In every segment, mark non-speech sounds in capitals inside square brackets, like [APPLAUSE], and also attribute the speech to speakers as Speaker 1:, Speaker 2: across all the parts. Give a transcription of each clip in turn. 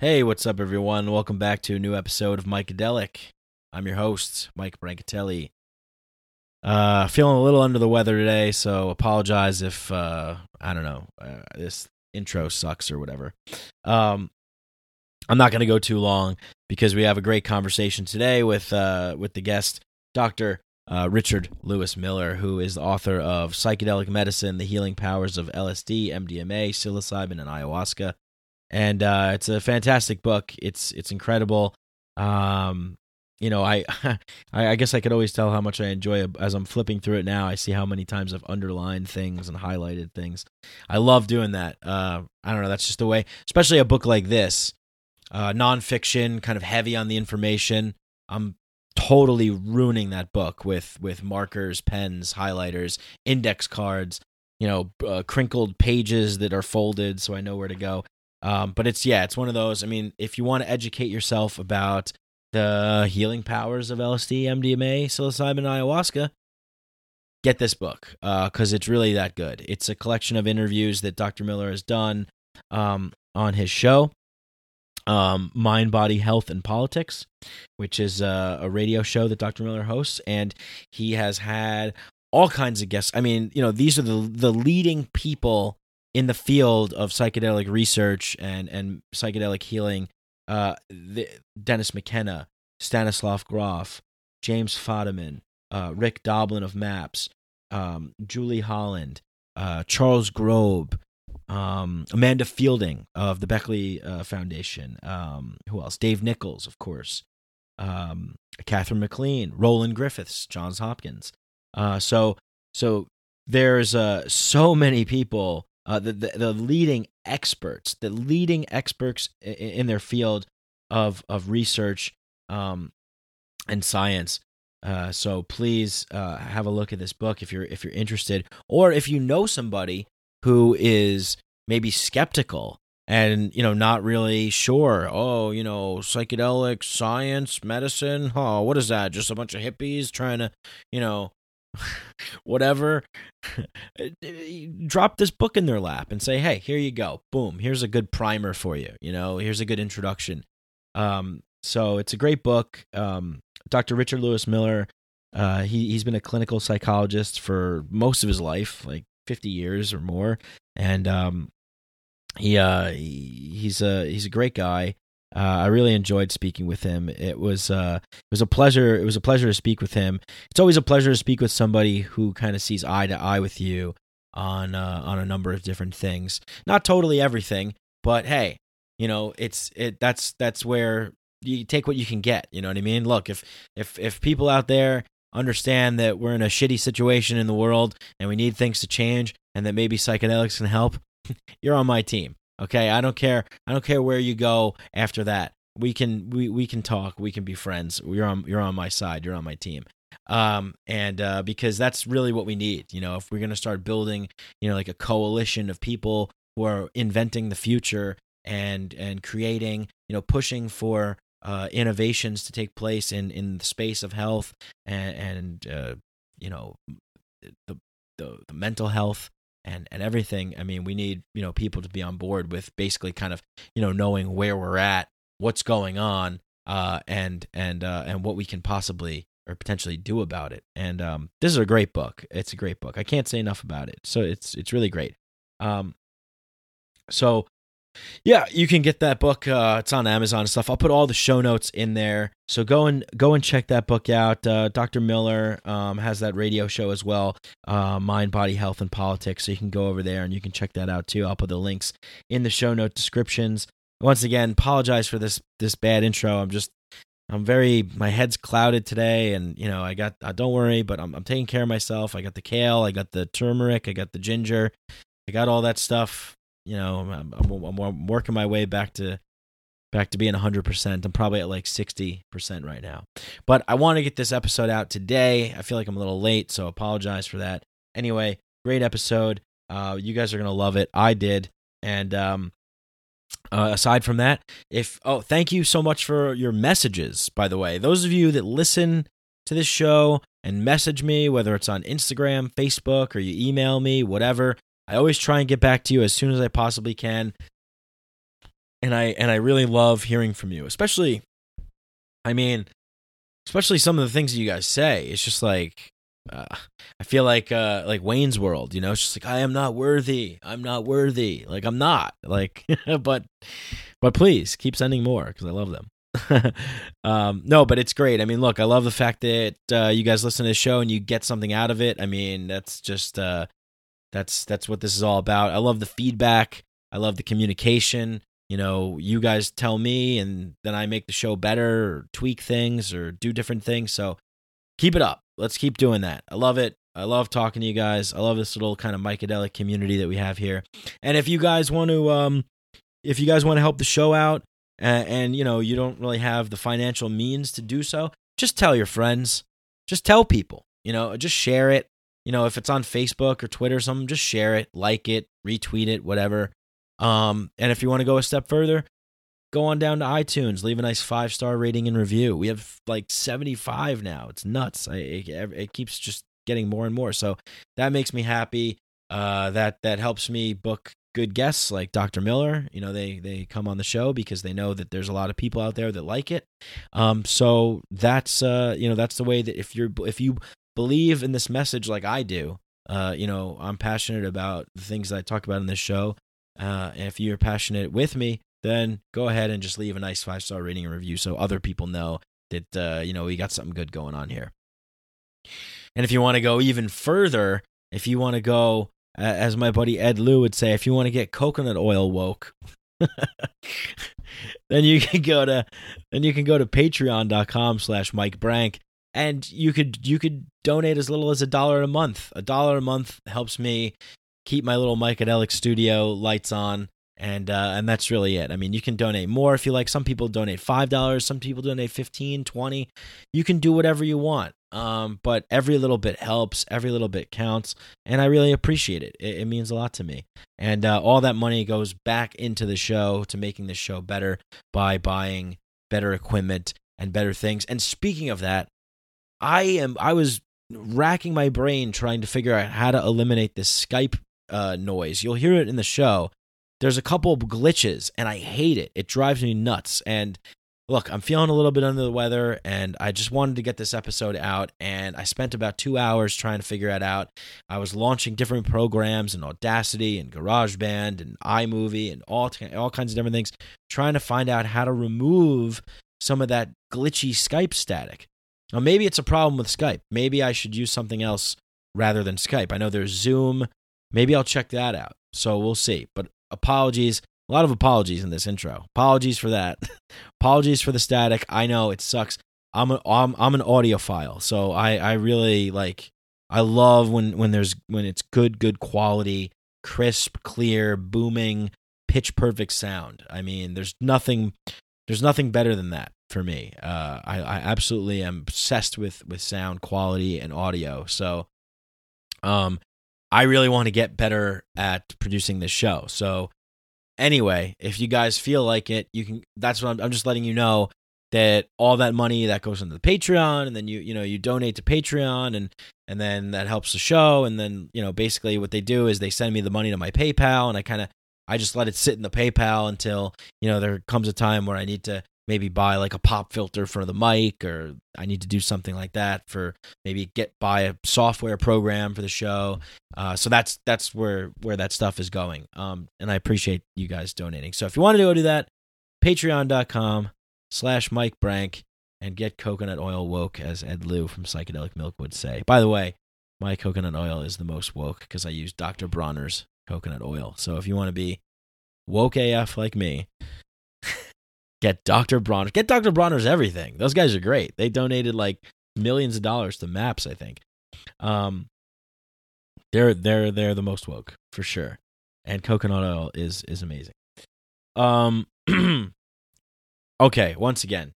Speaker 1: Hey, what's up, everyone? Welcome back to a new episode of Mycadelic. I'm your host, Mike Brancatelli. Uh, feeling a little under the weather today, so apologize if uh, I don't know uh, this intro sucks or whatever. Um, I'm not going to go too long because we have a great conversation today with uh, with the guest, Doctor uh, Richard Lewis Miller, who is the author of Psychedelic Medicine: The Healing Powers of LSD, MDMA, Psilocybin, and Ayahuasca and uh, it's a fantastic book. It's it's incredible. Um, you know, I, [LAUGHS] I guess I could always tell how much I enjoy it as I'm flipping through it now. I see how many times I've underlined things and highlighted things. I love doing that. Uh, I don't know. That's just the way, especially a book like this, uh, nonfiction, kind of heavy on the information. I'm totally ruining that book with with markers, pens, highlighters, index cards. You know, uh, crinkled pages that are folded so I know where to go. Um, but it's yeah, it's one of those. I mean, if you want to educate yourself about the healing powers of LSD, MDMA, psilocybin, ayahuasca, get this book because uh, it's really that good. It's a collection of interviews that Dr. Miller has done um, on his show, um, Mind, Body, Health, and Politics, which is a, a radio show that Dr. Miller hosts, and he has had all kinds of guests. I mean, you know, these are the the leading people in the field of psychedelic research and and psychedelic healing, uh, the, Dennis McKenna, Stanislav Grof, James Fadiman, uh, Rick Doblin of MAPS, um, Julie Holland, uh, Charles Grob, um, Amanda Feilding of the Beckley uh, Foundation. Um, who else? Dave Nichols, of course. Um, Katherine MacLean, Roland Griffiths, Johns Hopkins. Uh, so so there's uh, so many people uh, the, the, the leading experts, the leading experts in, in their field of of research um, and science. Uh, so please uh, have a look at this book if you're if you're interested, or if you know somebody who is maybe skeptical and you know not really sure. Oh, you know, psychedelic science, medicine. Oh, what is that? Just a bunch of hippies trying to, you know, [LAUGHS] whatever, drop this book in their lap and say, "Hey, here you go. Boom. Here's a good primer for you. You know, here's a good introduction." Um, so it's a great book. Um, Dr. Richard Lewis Miller. Uh, he he's been a clinical psychologist for most of his life, like 50 years or more, and um, he uh, he, he's a he's a great guy. Uh, I really enjoyed speaking with him. It was uh, it was a pleasure. It was a pleasure to speak with him. It's always a pleasure to speak with somebody who kind of sees eye to eye with you on uh, on a number of different things. Not totally everything, but hey, you know, it's it. That's that's where you take what you can get. You know what I mean? Look, if if if people out there understand that we're in a shitty situation in the world and we need things to change, and that maybe psychedelics can help, [LAUGHS] you're on my team. Okay, I don't care. I don't care where you go after that. We can we we can talk. We can be friends. You're on you're on my side. You're on my team. Um, and uh, because that's really what we need. You know, if we're gonna start building, you know, like a coalition of people who are inventing the future and and creating, you know, pushing for uh, innovations to take place in in the space of health and and uh, you know the, the the mental health and and everything. I mean, we need you know people to be on board with basically kind of you know knowing where we're at, what's going on, uh, and and uh, and what we can possibly or potentially do about it. And um, this is a great book. It's a great book. I can't say enough about it. So it's it's really great. Um, so yeah, you can get that book. Uh, it's on Amazon and stuff. I'll put all the show notes in there. So go and go and check that book out. Uh, Dr. Miller um, has that radio show as well, uh, Mind, Body, Health, and Politics. So you can go over there and you can check that out too. I'll put the links in the show note descriptions. Once again, apologize for this this bad intro. I'm just I'm very my head's clouded today, and you know I got uh, don't worry, but I'm I'm taking care of myself. I got the kale, I got the turmeric, I got the ginger, I got all that stuff you know, I'm, I'm, I'm working my way back to back to being 100%. I'm probably at like 60% right now. But I want to get this episode out today. I feel like I'm a little late, so apologize for that. Anyway, great episode. Uh, you guys are going to love it. I did. And um, uh, aside from that, if oh, thank you so much for your messages, by the way. Those of you that listen to this show and message me, whether it's on Instagram, Facebook, or you email me, whatever, I always try and get back to you as soon as I possibly can. and I and I really love hearing from you, especially. I mean, especially some of the things that you guys say. It's just like uh, I feel like uh, like Wayne's World, you know. It's just like I am not worthy. I'm not worthy. Like I'm not. [LAUGHS] Like, [LAUGHS] but but please keep sending more because I love them. [LAUGHS] um, no, but it's great. I mean, look, I love the fact that uh, you guys listen to the show and you get something out of it. I mean, that's just uh, that's that's what this is all about. I love the feedback. I love the communication. You know, you guys tell me, and then I make the show better, or tweak things, or do different things. So keep it up. Let's keep doing that. I love it. I love talking to you guys. I love this little kind of mycadelic community that we have here. And if you guys want to, um, if you guys want to help the show out, and, and you know you don't really have the financial means to do so, just tell your friends. Just tell people. You know, just share it. You know, if it's on Facebook or Twitter or something, just share it, like it, retweet it, whatever. Um, and if you want to go a step further, go on down to iTunes, leave a nice five star rating and review. We have like 75 now. It's nuts. I, it, it, keeps just getting more and more. So that makes me happy. Uh, that that helps me book good guests like Dr. Miller. You know, they they come on the show because they know that there's a lot of people out there that like it. Um, so that's uh, you know, that's the way that if you're if you believe in this message like I do, uh, you know, I'm passionate about the things that I talk about in this show. Uh, and if you're passionate with me, then go ahead and just leave a nice five star rating and review so other people know that uh, you know we got something good going on here. And if you want to go even further, if you want to go as my buddy Ed Lou would say, if you want to get coconut oil woke, [LAUGHS] then you can go to then you can go to patreon.com slash Mike Brank and you could you could donate as little as a dollar a month. A dollar a month helps me keep my little Mycadelic studio lights on and uh, and that's really it. I mean, you can donate more if you like. Some people donate five dollars, some people donate 15 20 You can do whatever you want. Um, but every little bit helps, every little bit counts, and I really appreciate it. It, it means a lot to me. And uh, all that money goes back into the show to making the show better by buying better equipment and better things. And speaking of that, I am I was racking my brain trying to figure out how to eliminate this Skype uh, noise. You'll hear it in the show. There's a couple of glitches, and I hate it. It drives me nuts. And look, I'm feeling a little bit under the weather and I just wanted to get this episode out. And I spent about two hours trying to figure it out. I was launching different programs and Audacity and GarageBand and iMovie and all, all kinds of different things, trying to find out how to remove some of that glitchy Skype static. Now, maybe it's a problem with Skype. Maybe I should use something else rather than Skype. I know there's Zoom. Maybe I'll check that out. So we'll see. But apologies. A lot of apologies in this intro. Apologies for that. [LAUGHS] apologies for the static. I know it sucks. I'm a, I'm I'm an audiophile, so I I really like I love when when there's when it's good good quality, crisp, clear, booming, pitch perfect sound. I mean, there's nothing there's nothing better than that for me. Uh, I I absolutely am obsessed with with sound quality and audio. So, um, I really want to get better at producing this show. So anyway, if you guys feel like it, you can. That's what I'm, I'm just letting you know that all that money that goes into the Patreon, and then you you know you donate to Patreon, and and then that helps the show, and then you know basically what they do is they send me the money to my PayPal, and I kind of I just let it sit in the PayPal until you know there comes a time where I need to maybe buy like a pop filter for the mic or I need to do something like that for maybe get buy a software program for the show. Uh, so that's that's where where that stuff is going. Um, and I appreciate you guys donating. So if you want to go do that, patreon.com slash Mike Brank and get coconut oil woke, as Ed Lou from Psychedelic Milk would say. By the way, my coconut oil is the most woke because I use Dr. Bronner's coconut oil. So if you want to be woke AF like me, Get Dr. Bronner. Get Dr. Bronner's everything. Those guys are great. They donated like millions of dollars to MAPS, I think. Um, they're they're they're the most woke for sure, and coconut oil is is amazing. Um, [CLEARS THROAT] okay. Once again,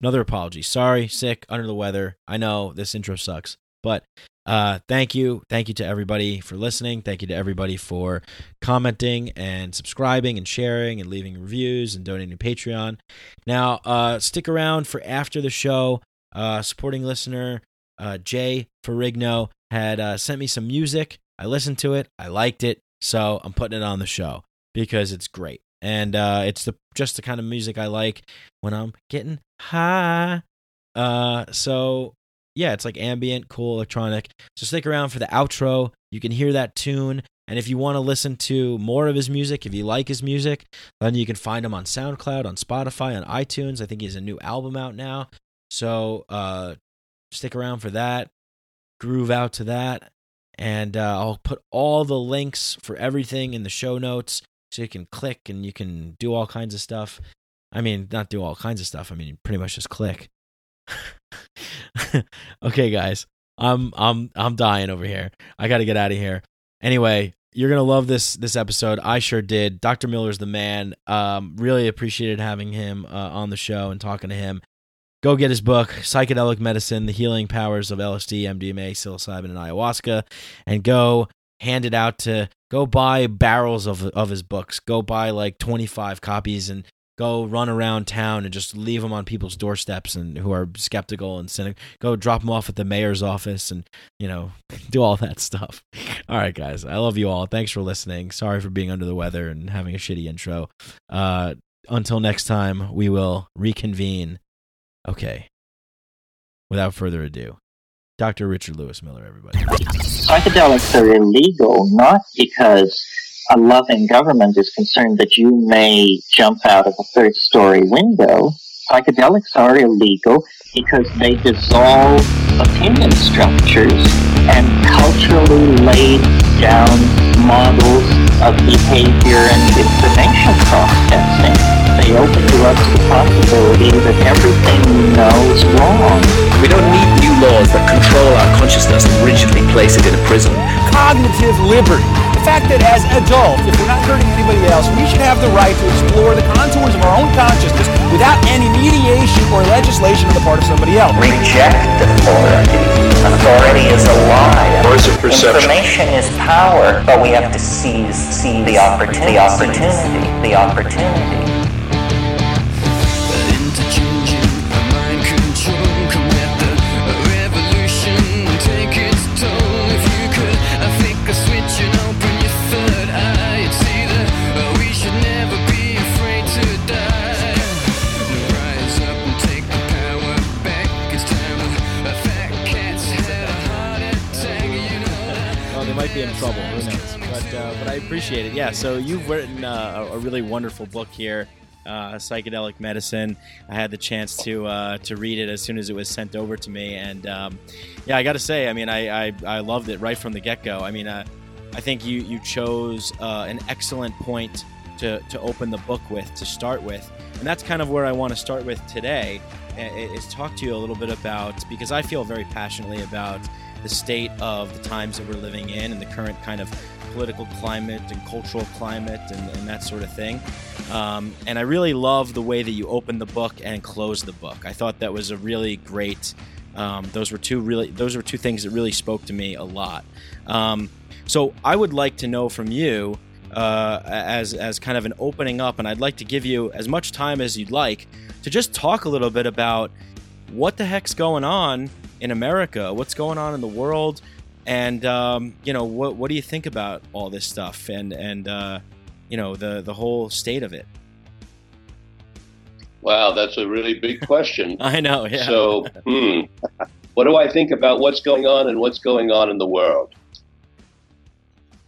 Speaker 1: another apology. Sorry, sick, under the weather. I know this intro sucks, but uh, thank you. Thank you to everybody for listening. Thank you to everybody for commenting and subscribing and sharing and leaving reviews and donating to Patreon. Now, uh, stick around for after the show. Uh, supporting listener uh, Jay Ferrigno had uh, sent me some music. I listened to it. I liked it. So I'm putting it on the show because it's great. and uh, it's the just the kind of music I like when I'm getting high. Uh, so yeah, it's like ambient, cool electronic. So stick around for the outro. You can hear that tune. And if you want to listen to more of his music, if you like his music, then you can find him on SoundCloud, on Spotify, on iTunes. I think he has a new album out now. So uh, stick around for that. Groove out to that. And uh, I'll put all the links for everything in the show notes so you can click and you can do all kinds of stuff. I mean, not do all kinds of stuff. I mean, pretty much just click. [LAUGHS] [LAUGHS] okay, guys. I'm I'm I'm dying over here. I got to get out of here. Anyway, you're gonna love this this episode. I sure did. Dr. Miller's the man. Um, really appreciated having him uh, on the show and talking to him. Go get his book, Psychedelic Medicine: The Healing Powers of LSD, MDMA, Psilocybin, and Ayahuasca, and go hand it out to go buy barrels of of his books. Go buy like 25 copies and go run around town and just leave them on people's doorsteps and who are skeptical and cynical. Go drop them off at the mayor's office and you know [LAUGHS] do all that stuff. All right, guys, I love you all. Thanks for listening. Sorry for being under the weather and having a shitty intro. Uh, until next time, we will reconvene. Okay. Without further ado, Dr. Richard Lewis Miller, everybody.
Speaker 2: Psychedelics are illegal not because a loving government is concerned that you may jump out of a third story window, psychedelics are illegal because they dissolve opinion structures and culturally laid down models of behavior and information processing. They open to us the possibility that everything we know is wrong.
Speaker 3: We don't need new laws that control our consciousness and rigidly place it in a prison.
Speaker 4: Cognitive liberty the fact that as adults, if we're not hurting anybody else, we should have the right to explore the contours of our own consciousness without any mediation or legislation on the part of somebody else.
Speaker 2: Reject authority. Authority is a lie.
Speaker 3: Voice of perception.
Speaker 2: Information is power, but we have to seize, seize the opportunity. The opportunity. The opportunity.
Speaker 1: But uh, but I appreciate it. Yeah. So you've written uh, a really wonderful book here, uh, psychedelic medicine. I had the chance to uh, to read it as soon as it was sent over to me, and um, yeah, I got to say, I mean, I, I, I loved it right from the get go. I mean, uh, I think you you chose uh, an excellent point to to open the book with to start with, and that's kind of where I want to start with today. Is talk to you a little bit about because I feel very passionately about the state of the times that we're living in and the current kind of political climate and cultural climate and, and that sort of thing. Um, and I really love the way that you open the book and close the book. I thought that was a really great. Um, those were two really. Those were two things that really spoke to me a lot. Um, so I would like to know from you. Uh, as as kind of an opening up, and I'd like to give you as much time as you'd like to just talk a little bit about what the heck's going on in America, what's going on in the world, and um, you know what what do you think about all this stuff and and uh, you know the the whole state of it.
Speaker 5: Wow, that's a really big question. [LAUGHS]
Speaker 1: I know. Yeah.
Speaker 5: So, hmm, what do I think about what's going on and what's going on in the world?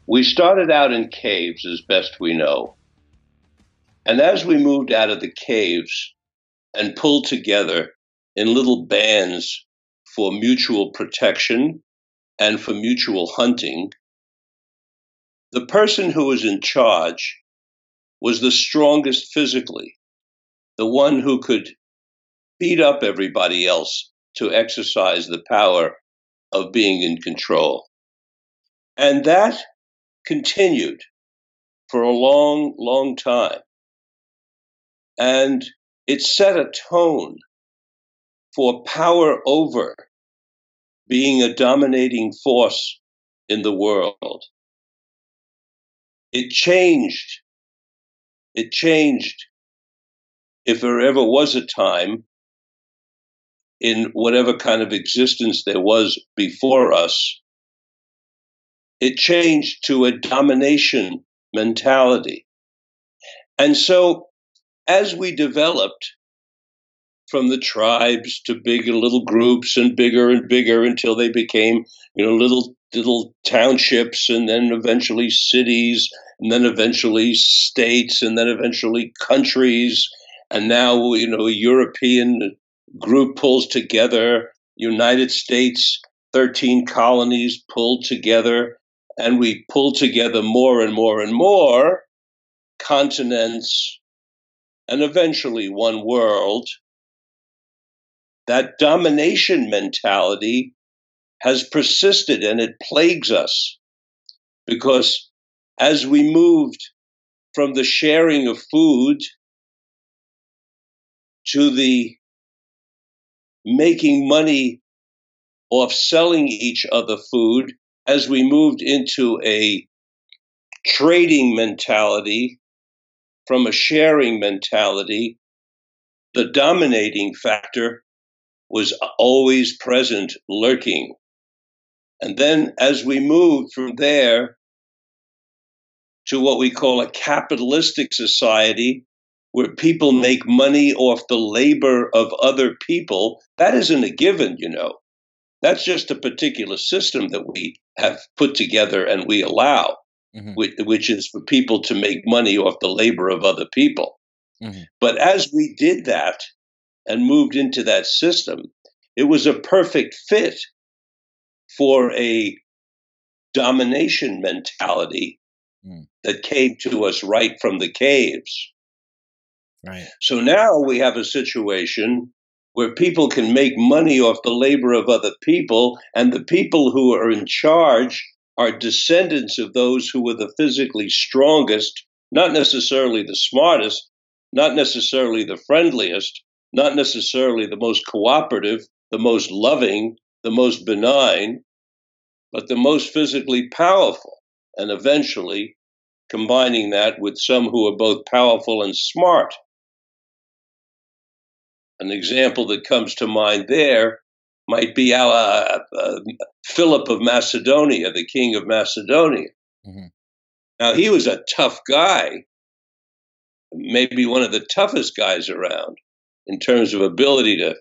Speaker 5: We started out in caves as best we know. And as we moved out of the caves and pulled together in little bands for mutual protection and for mutual hunting, the person who was in charge was the strongest physically, the one who could beat up everybody else to exercise the power of being in control. And that continued for a long, long time. And it set a tone for power over being a dominating force in the world. It changed. It changed. If there ever was a time in whatever kind of existence there was before us, it changed to a domination mentality. And so, as we developed from the tribes to bigger little groups and bigger and bigger until they became, you know, little little townships and then eventually cities and then eventually states and then eventually countries. And now you know a European group pulls together United States 13 colonies pulled together and we pull together more and more and more continents and eventually one world that domination mentality has persisted and it plagues us because as we moved from the sharing of food to the making money off selling each other food, as we moved into a trading mentality from a sharing mentality, the dominating factor was always present, lurking. And then as we moved from there to what we call a capitalistic society, where people make money off the labor of other people, that isn't a given, you know. That's just a particular system that we have put together and we allow, mm-hmm. which, which, is for people to make money off the labor of other people. Mm-hmm. But as we did that and moved into that system, it was a perfect fit for a domination mentality mm. that came to us right from the caves.
Speaker 1: Right.
Speaker 5: So now we have a situation where people can make money off the labor of other people, and the people who are in charge are descendants of those who were the physically strongest, not necessarily the smartest, not necessarily the friendliest, not necessarily the most cooperative, the most loving, the most benign, but the most physically powerful. And eventually, combining that with some who are both powerful and smart. An example that comes to mind there might be uh, uh, Philip of Macedonia, the king of Macedonia. Mm-hmm. Now, he was a tough guy, maybe one of the toughest guys around in terms of ability to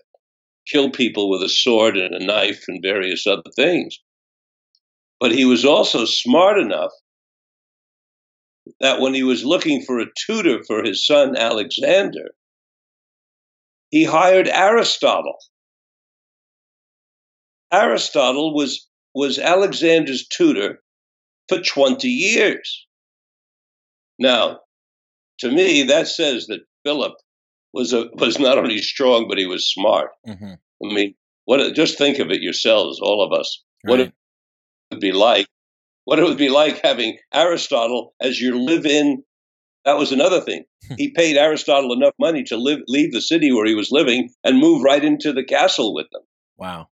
Speaker 5: kill people with a sword and a knife and various other things. But he was also smart enough that when he was looking for a tutor for his son Alexander, he hired Aristotle. Aristotle was, was Alexander's tutor for 20 years. Now, to me, that says that Philip was a, was not only strong, but he was smart. Mm-hmm. I mean, what? Just think of it yourselves, all of us. Right. What it would be like? What it would be like having Aristotle as your live-in. That was another thing. he paid Aristotle enough money to live, leave the city where he was living and move right into the castle with them.
Speaker 1: Wow.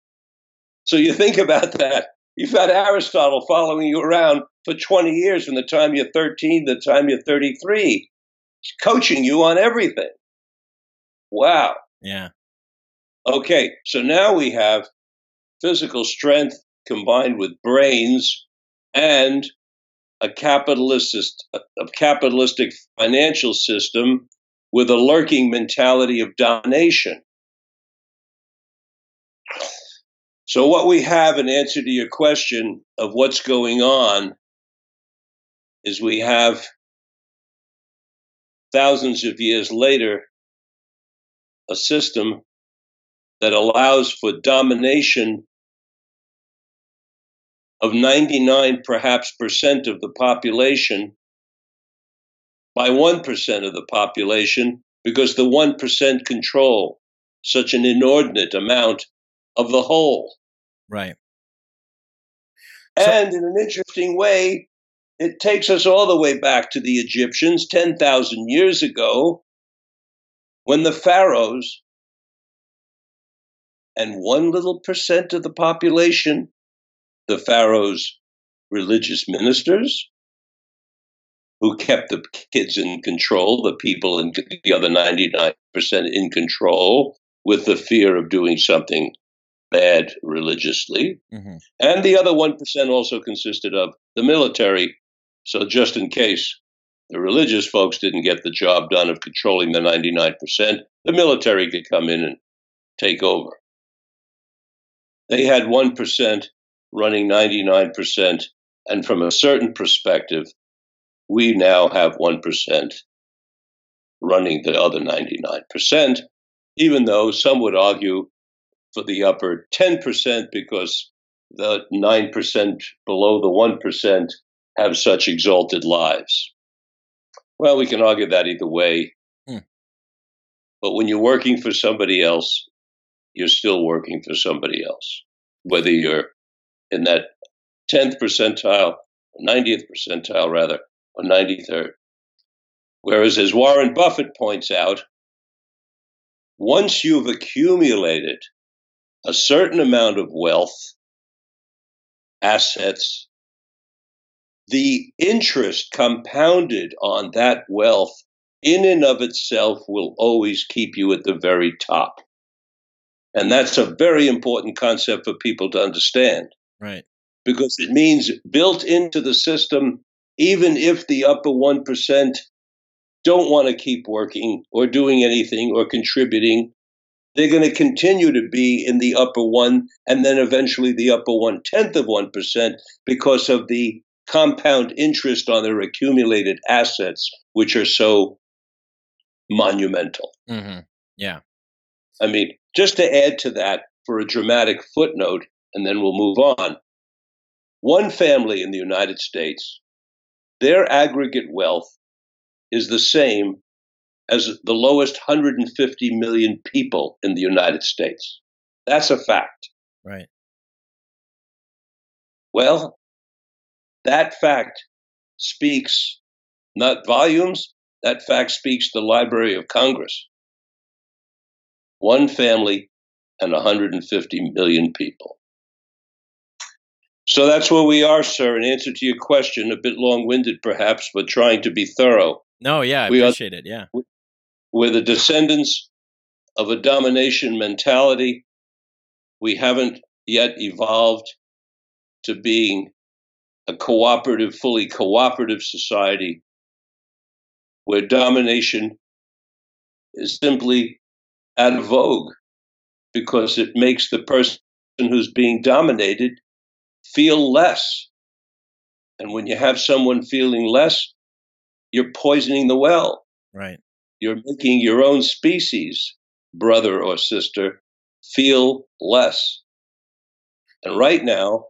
Speaker 5: So you think about that. You've had Aristotle following you around for 20 years from the time you're 13 to the time you're 33, coaching you on everything. Wow.
Speaker 1: Yeah.
Speaker 5: Okay, so now we have physical strength combined with brains and a capitalist a capitalistic financial system with a lurking mentality of domination. So what we have in answer to your question of what's going on is we have thousands of years later a system that allows for domination of 99 perhaps percent of the population by 1% of the population because the 1% control such an inordinate amount of the whole.
Speaker 1: Right.
Speaker 5: And so, in an interesting way, it takes us all the way back to the Egyptians 10,000 years ago when the pharaohs and one little percent of the population, the pharaoh's religious ministers, who kept the kids in control, the people in the other 99% in control with the fear of doing something bad religiously. Mm-hmm. And the other 1% also consisted of the military. So just in case The religious folks didn't get the job done of controlling the 99%. The military could come in and take over. They had 1% running 99%. And from a certain perspective, we now have 1% running the other 99%, even though some would argue for the upper 10% because the 9% below the 1% have such exalted lives. Well, we can argue that either way. Hmm. But when you're working for somebody else, you're still working for somebody else, whether you're in that 10th percentile, 90th percentile, rather, or 93rd. Whereas, as Warren Buffett points out, once you've accumulated a certain amount of wealth, assets, the interest compounded on that wealth in and of itself will always keep you at the very top. And that's a very important concept for people to understand.
Speaker 1: Right.
Speaker 5: Because it means built into the system, even if the upper 1% don't want to keep working or doing anything or contributing, they're going to continue to be in the upper one and then eventually the upper one tenth of 1% because of the compound interest on their accumulated assets, which are so monumental.
Speaker 1: Mm-hmm. Yeah.
Speaker 5: I mean, just to add to that for a dramatic footnote, and then we'll move on. One family in the United States, their aggregate wealth is the same as the lowest 150 million people in the United States. That's a fact.
Speaker 1: Right.
Speaker 5: Well, that fact speaks not volumes, that fact speaks the Library of Congress. One family and 150 million people. So that's where we are, sir. In answer to your question, a bit long winded perhaps, but trying to be thorough.
Speaker 1: No, yeah, I we appreciate are, it. Yeah.
Speaker 5: We're the descendants of a domination mentality. We haven't yet evolved to being a cooperative, fully cooperative society where domination is simply out of vogue because it makes the person who's being dominated feel less. And when you have someone feeling less, you're poisoning the well.
Speaker 1: Right.
Speaker 5: You're making your own species, brother or sister, feel less. And right now,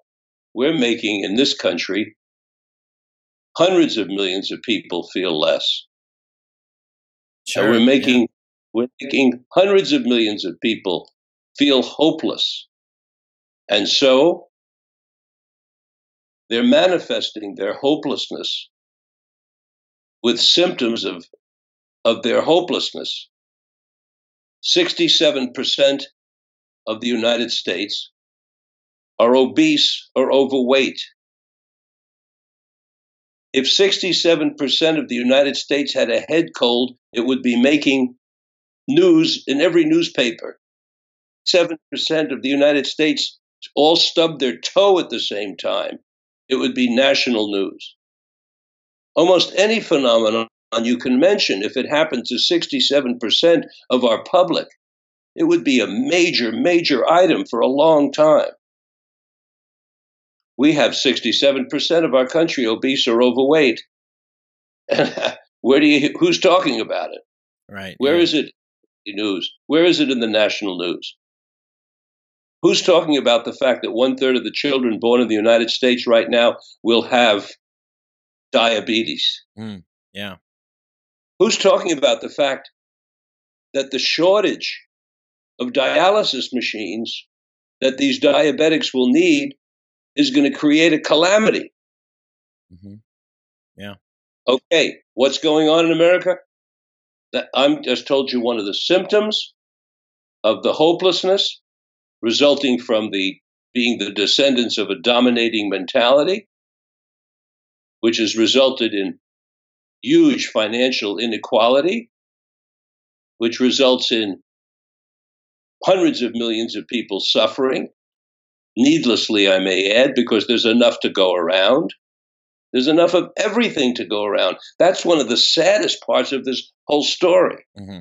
Speaker 5: we're making in this country hundreds of millions of people feel less. Sure, and we're making yeah. we're making hundreds of millions of people feel hopeless. And so they're manifesting their hopelessness with symptoms of, of their hopelessness. 67% of the United States are obese or overweight. If 67% of the United States had a head cold, it would be making news in every newspaper. 7% of the United States all stubbed their toe at the same time. It would be national news. Almost any phenomenon you can mention, if it happened to 67% of our public, it would be a major, major item for a long time we have 67% of our country obese or overweight. [LAUGHS] Where do you, who's talking about it?
Speaker 1: Right.
Speaker 5: Where yeah. is it in news? Where is it in the national news? Who's talking about the fact that one third of the children born in the United States right now will have diabetes?
Speaker 1: Mm, yeah.
Speaker 5: Who's talking about the fact that the shortage of dialysis machines that these diabetics will need is going to create a calamity.
Speaker 1: Mm-hmm. Yeah.
Speaker 5: Okay, what's going on in America? That I'm just told you one of the symptoms of the hopelessness resulting from the being the descendants of a dominating mentality, which has resulted in huge financial inequality, which results in hundreds of millions of people suffering, needlessly, I may add, because there's enough to go around. There's enough of everything to go around. That's one of the saddest parts of this whole story.
Speaker 1: Mm-hmm.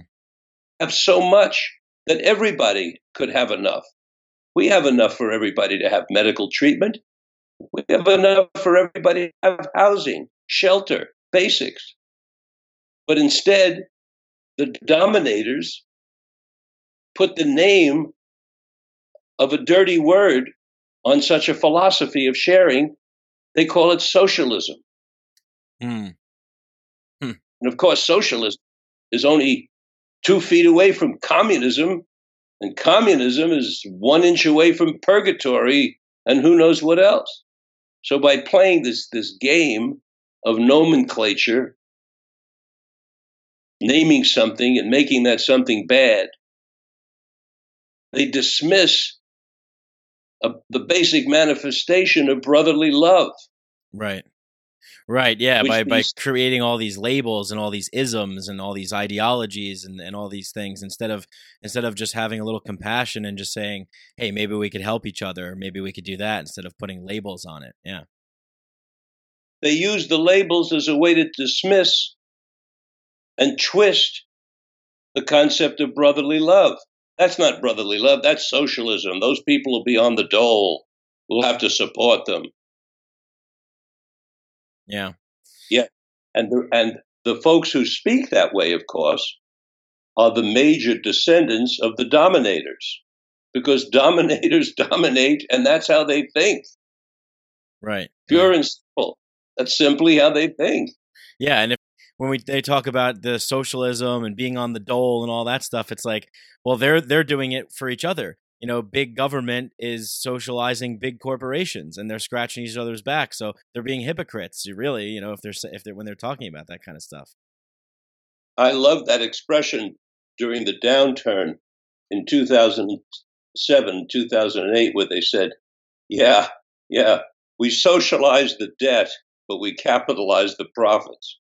Speaker 5: Have so much that everybody could have enough. We have enough for everybody to have medical treatment. We have enough for everybody to have housing, shelter, basics. But instead, the dominators put the name of a dirty word on such a philosophy of sharing. They call it socialism.
Speaker 1: Mm.
Speaker 5: And of course, socialism is only two feet away from communism, and communism is one inch away from purgatory and who knows what else. So by playing this this game of nomenclature, naming something and making that something bad, they dismiss a, the basic manifestation of brotherly love.
Speaker 1: Right. Right. Yeah.
Speaker 5: Which
Speaker 1: By by creating all these labels and all these isms and all these ideologies and, and all these things instead of instead of just having a little compassion and just saying, Hey, maybe we could help each other, or maybe we could do that instead of putting labels on it. Yeah.
Speaker 5: They use the labels as a way to dismiss and twist the concept of brotherly love. That's not brotherly love, that's socialism. Those people will be on the dole. We'll have to support them.
Speaker 1: Yeah. Yeah.
Speaker 5: And the, and the folks who speak that way, of course, are the major descendants of the dominators. Because [LAUGHS] dominators dominate, and that's how they think.
Speaker 1: Right.
Speaker 5: Pure and simple. That's simply how they think.
Speaker 1: Yeah, and if when we they talk about the socialism and being on the dole and all that stuff, it's like, well, they're they're doing it for each other. You know, big government is socializing big corporations, and they're scratching each other's back. So they're being hypocrites, really. You know, if they're if they're when they're talking about that kind of stuff.
Speaker 5: I love that expression during the downturn in 2007, 2008, where they said, yeah, yeah, we socialized the debt, but we capitalized the profits.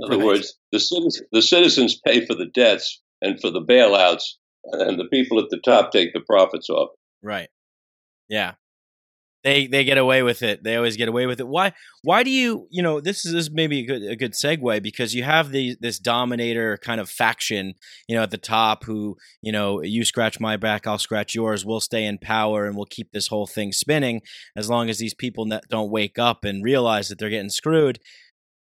Speaker 5: In other
Speaker 1: Right.
Speaker 5: words, the citizens, the citizens pay for the debts and for the bailouts, and the people at the top take the profits off.
Speaker 1: Right. Yeah. They they get away with it. They always get away with it. Why why do you you know this is this is maybe a good a good segue because you have the this dominator kind of faction you know at the top who you know you scratch my back I'll scratch yours we'll stay in power and we'll keep this whole thing spinning as long as these people don't wake up and realize that they're getting screwed.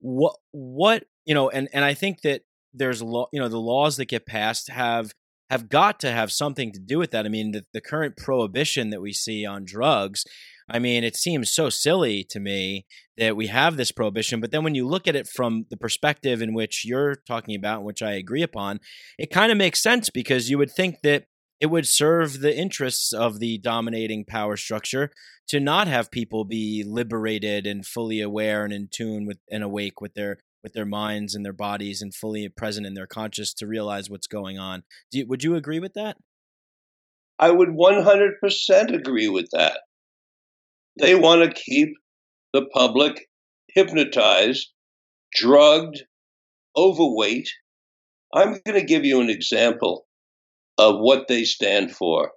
Speaker 1: What what you know and and I think that there's law you know the laws that get passed have have got to have something to do with that. I mean, the, the current prohibition that we see on drugs, I mean, it seems so silly to me that we have this prohibition. But then when you look at it from the perspective in which you're talking about, which I agree upon, it kind of makes sense because you would think that it would serve the interests of the dominating power structure to not have people be liberated and fully aware and in tune with and awake with their with their minds and their bodies and fully present in their conscious to realize what's going on. You, would you agree with that?
Speaker 5: I would 100% agree with that. They want to keep the public hypnotized, drugged, overweight. I'm going to give you an example of what they stand for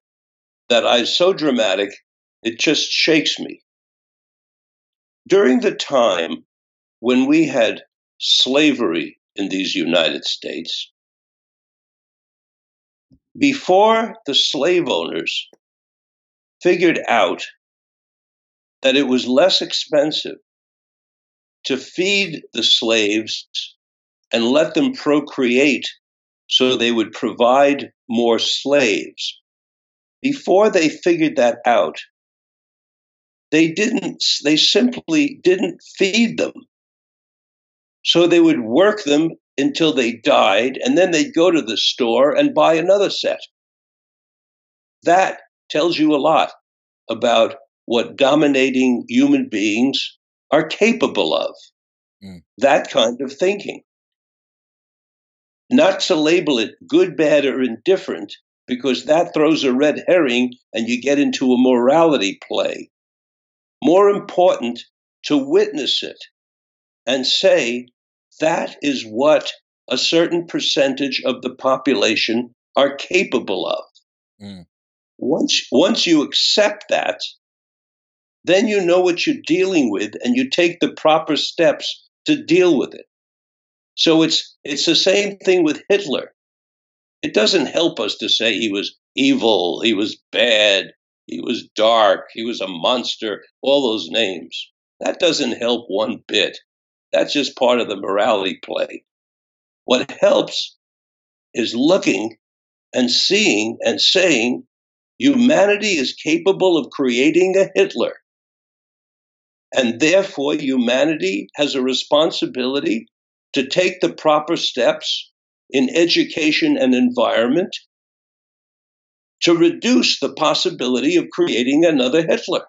Speaker 5: that is so dramatic, it just shakes me. During the time when we had slavery in these United States, before the slave owners figured out that it was less expensive to feed the slaves and let them procreate so they would provide more slaves. Before they figured that out, they didn't, they simply didn't feed them. So they would work them until they died, and then they'd go to the store and buy another set. That tells you a lot about what dominating human beings are capable of.
Speaker 1: Mm.
Speaker 5: That kind of thinking. Not to label it good, bad, or indifferent, because that throws a red herring and you get into a morality play. More important to witness it and say that is what a certain percentage of the population are capable of.
Speaker 1: Mm.
Speaker 5: Once, once you accept that, then you know what you're dealing with and you take the proper steps to deal with it. So it's it's the same thing with Hitler. It doesn't help us to say he was evil, he was bad, he was dark, he was a monster, all those names. That doesn't help one bit. That's just part of the morality play. What helps is looking and seeing and saying humanity is capable of creating a Hitler. And therefore, humanity has a responsibility to take the proper steps in education and environment to reduce the possibility of creating another Hitler.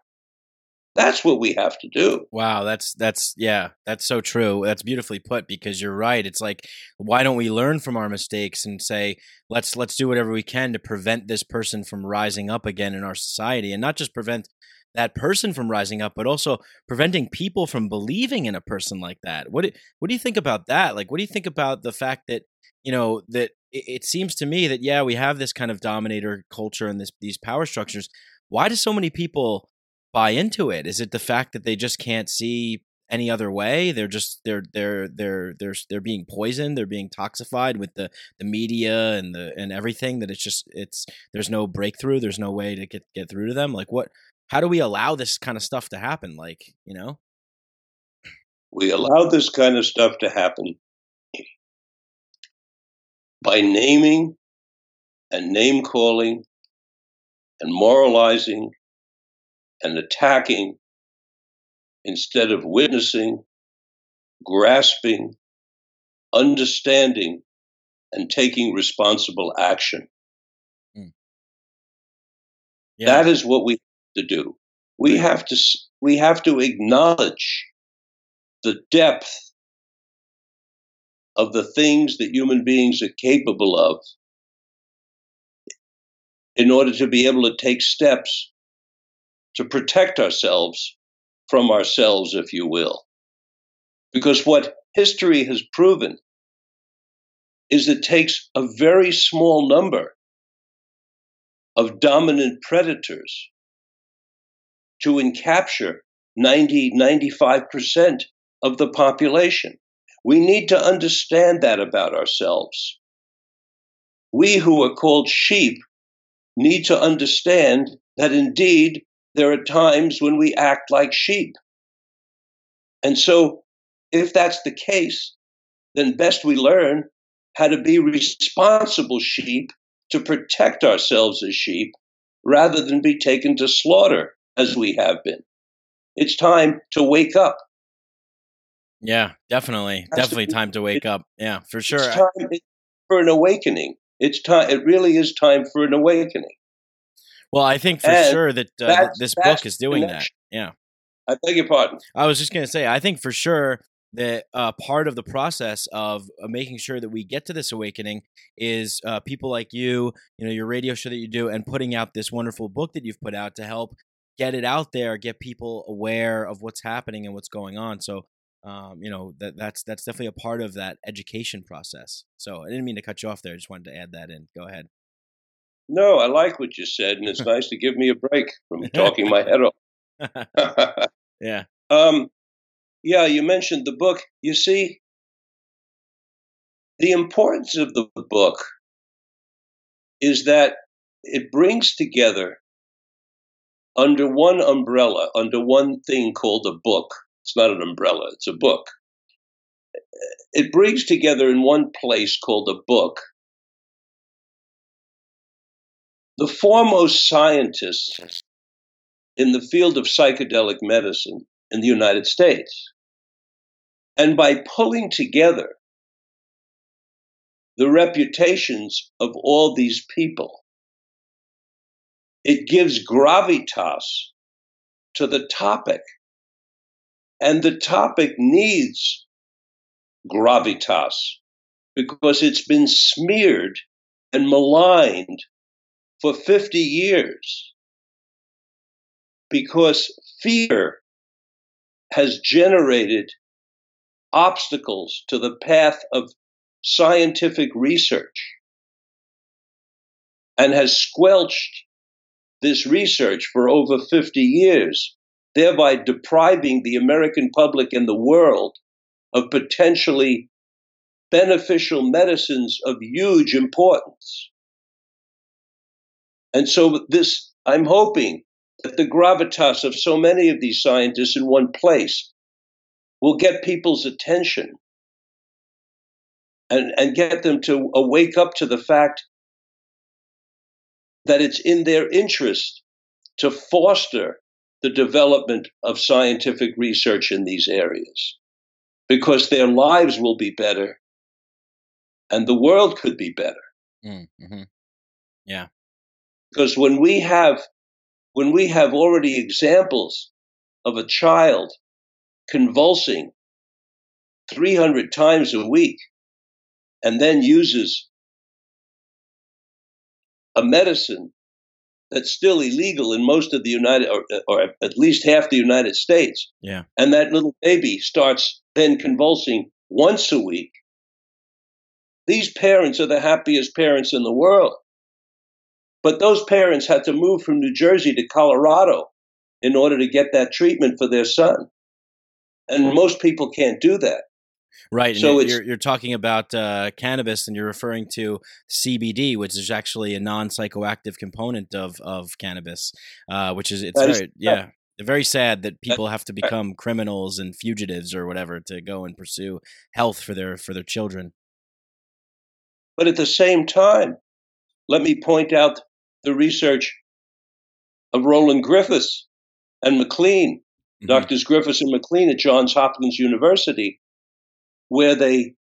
Speaker 5: That's what we have to do.
Speaker 1: Wow, that's that's yeah, that's so true. That's beautifully put because you're right. It's like why don't we learn from our mistakes and say let's let's do whatever we can to prevent this person from rising up again in our society and not just prevent that person from rising up, but also preventing people from believing in a person like that. What do, what do you think about that? Like, what do you think about the fact that you know that it, it seems to me that yeah, we have this kind of dominator culture and this these power structures. Why do so many people buy into it? Is it the fact that they just can't see any other way? They're just they're they're they're they're they're being poisoned. They're being toxified with the the media and the and everything. That it's just it's there's no breakthrough. There's no way to get get through to them. Like what? How do we allow this kind of stuff to happen? Like you know,
Speaker 5: we allow this kind of stuff to happen by naming and name calling and moralizing and attacking instead of witnessing, grasping, understanding, and taking responsible action. Mm. Yeah. That is what we have to do. We have to we have to acknowledge the depth of the things that human beings are capable of in order to be able to take steps to protect ourselves from ourselves, if you will. Because what history has proven is it takes a very small number of dominant predators to encapture 90, 95% of the population. We need to understand that about ourselves. We who are called sheep need to understand that indeed there are times when we act like sheep. And so, if that's the case, then best we learn how to be responsible sheep to protect ourselves as sheep rather than be taken to slaughter as we have been. It's time to wake up.
Speaker 1: Yeah, definitely. That's definitely the, time to wake it, up. Yeah, for sure.
Speaker 5: It's time for an awakening. It's time it really is time for an awakening.
Speaker 1: Well, I think for and sure that uh, this book is doing that. Yeah.
Speaker 5: I beg your pardon.
Speaker 1: I was just going to say, I think for sure that uh, part of the process of uh, making sure that we get to this awakening is uh, people like you, you know, your radio show that you do, and putting out this wonderful book that you've put out to help get it out there, get people aware of what's happening and what's going on. So, um, you know, that that's that's definitely a part of that education process. So, I didn't mean to cut you off there. I just wanted to add that in. Go ahead.
Speaker 5: No, I like what you said, and it's [LAUGHS] nice to give me a break from talking my head off. [LAUGHS]
Speaker 1: yeah. [LAUGHS]
Speaker 5: Um, yeah, you mentioned the book. You see, the importance of the book is that it brings together under one umbrella, under one thing called a book. It's not an umbrella, it's a book. It brings together in one place called a book the foremost scientists in the field of psychedelic medicine in the United States. And by pulling together the reputations of all these people, it gives gravitas to the topic. And the topic needs gravitas because it's been smeared and maligned for 50 years because fear has generated obstacles to the path of scientific research and has squelched this research for over 50 years. thereby depriving the American public and the world of potentially beneficial medicines of huge importance. And so, this, I'm hoping that the gravitas of so many of these scientists in one place will get people's attention and, and get them to wake up to the fact that it's in their interest to foster the development of scientific research in these areas because their lives will be better and the world could be better.
Speaker 1: Mm-hmm. Yeah.
Speaker 5: Because when we have when we have already examples of a child convulsing 300 times a week and then uses a medicine that's still illegal in most of the United, or, or, at least half the United States.
Speaker 1: Yeah.
Speaker 5: And that little baby starts then convulsing once a week. These parents are the happiest parents in the world. But those parents had to move from New Jersey to Colorado in order to get that treatment for their son. And most people can't do that.
Speaker 1: Right. So you're, you're talking about uh, cannabis and you're referring to CBD, which is actually a non psychoactive component of, of cannabis, uh, which is, it's very, yeah, very sad that people have to become criminals and fugitives or whatever to go and pursue health for their, for their children.
Speaker 5: But at the same time, let me point out the research of Roland Griffiths and MacLean, mm-hmm. Doctors Griffiths and MacLean at Johns Hopkins University, where they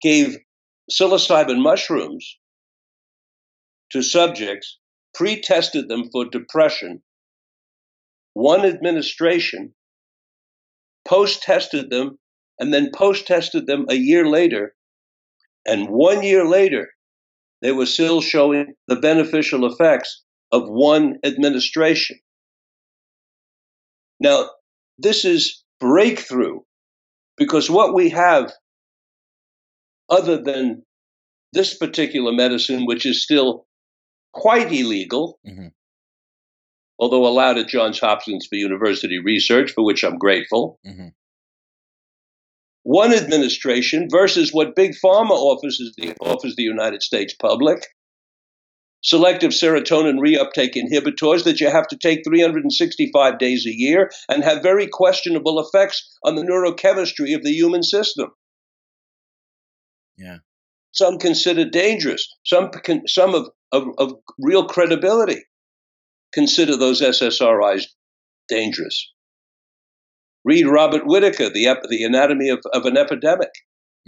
Speaker 5: gave psilocybin mushrooms to subjects, pre tested them for depression, one administration, post tested them, and then post tested them a year later. And one year later, they were still showing the beneficial effects of one administration. Now, this is breakthrough because what we have, other than this particular medicine, which is still quite illegal, mm-hmm. although allowed at Johns Hopkins for university research, for which I'm grateful. Mm-hmm. One administration versus what big pharma offers the, offers the United States public selective serotonin reuptake inhibitors that you have to take 365 days a year and have very questionable effects on the neurochemistry of the human system.
Speaker 1: Yeah.
Speaker 5: Some consider dangerous, some, some of, of, of real credibility consider those SSRIs dangerous. Read Robert Whitaker, the, the Anatomy of, of an Epidemic,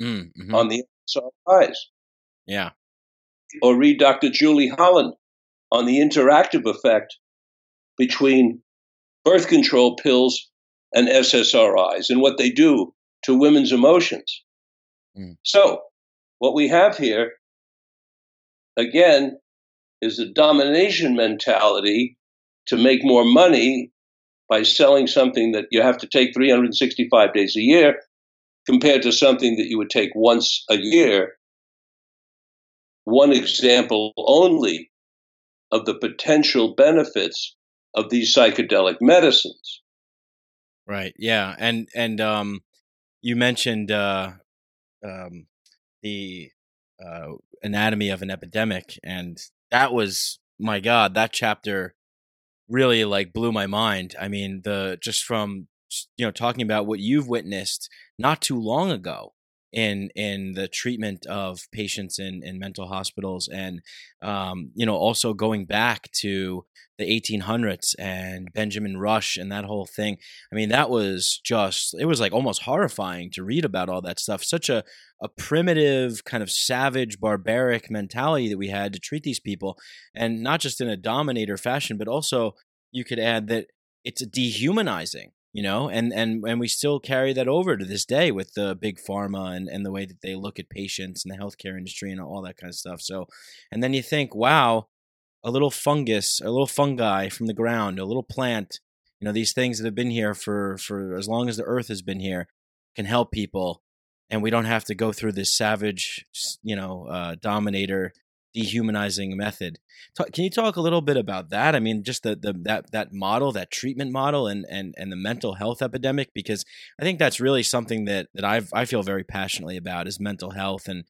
Speaker 5: mm, mm-hmm. on the SSRIs.
Speaker 1: Yeah
Speaker 5: or read Dr. Julie Holland on the interactive effect between birth control pills and SSRIs and what they do to women's emotions. Mm. So, what we have here, again, is a domination mentality to make more money by selling something that you have to take 365 days a year compared to something that you would take once a year one example only of the potential benefits of these psychedelic medicines.
Speaker 1: Right. Yeah. And and um, you mentioned uh, um, the uh, anatomy of an epidemic, and that was my God. That chapter really like blew my mind. I mean, the just from you know talking about what you've witnessed not too long ago in in the treatment of patients in in mental hospitals and um, you know also going back to the 1800s and Benjamin Rush and that whole thing. I mean, that was just, it was like almost horrifying to read about all that stuff. Such a, a primitive, kind of savage, barbaric mentality that we had to treat these people. And not just in a dominator fashion, but also you could add that it's dehumanizing you know and and and we still carry that over to this day with the big pharma and and the way that they look at patients and the healthcare industry and all that kind of stuff. So and then you think wow a little fungus a little fungi from the ground a little plant you know these things that have been here for for as long as the earth has been here can help people and we don't have to go through this savage you know uh, dominator dehumanizing method. Talk, can you talk a little bit about that? I mean, just the, the that that model, that treatment model, and and and the mental health epidemic, because I think that's really something that that I I feel very passionately about is mental health, and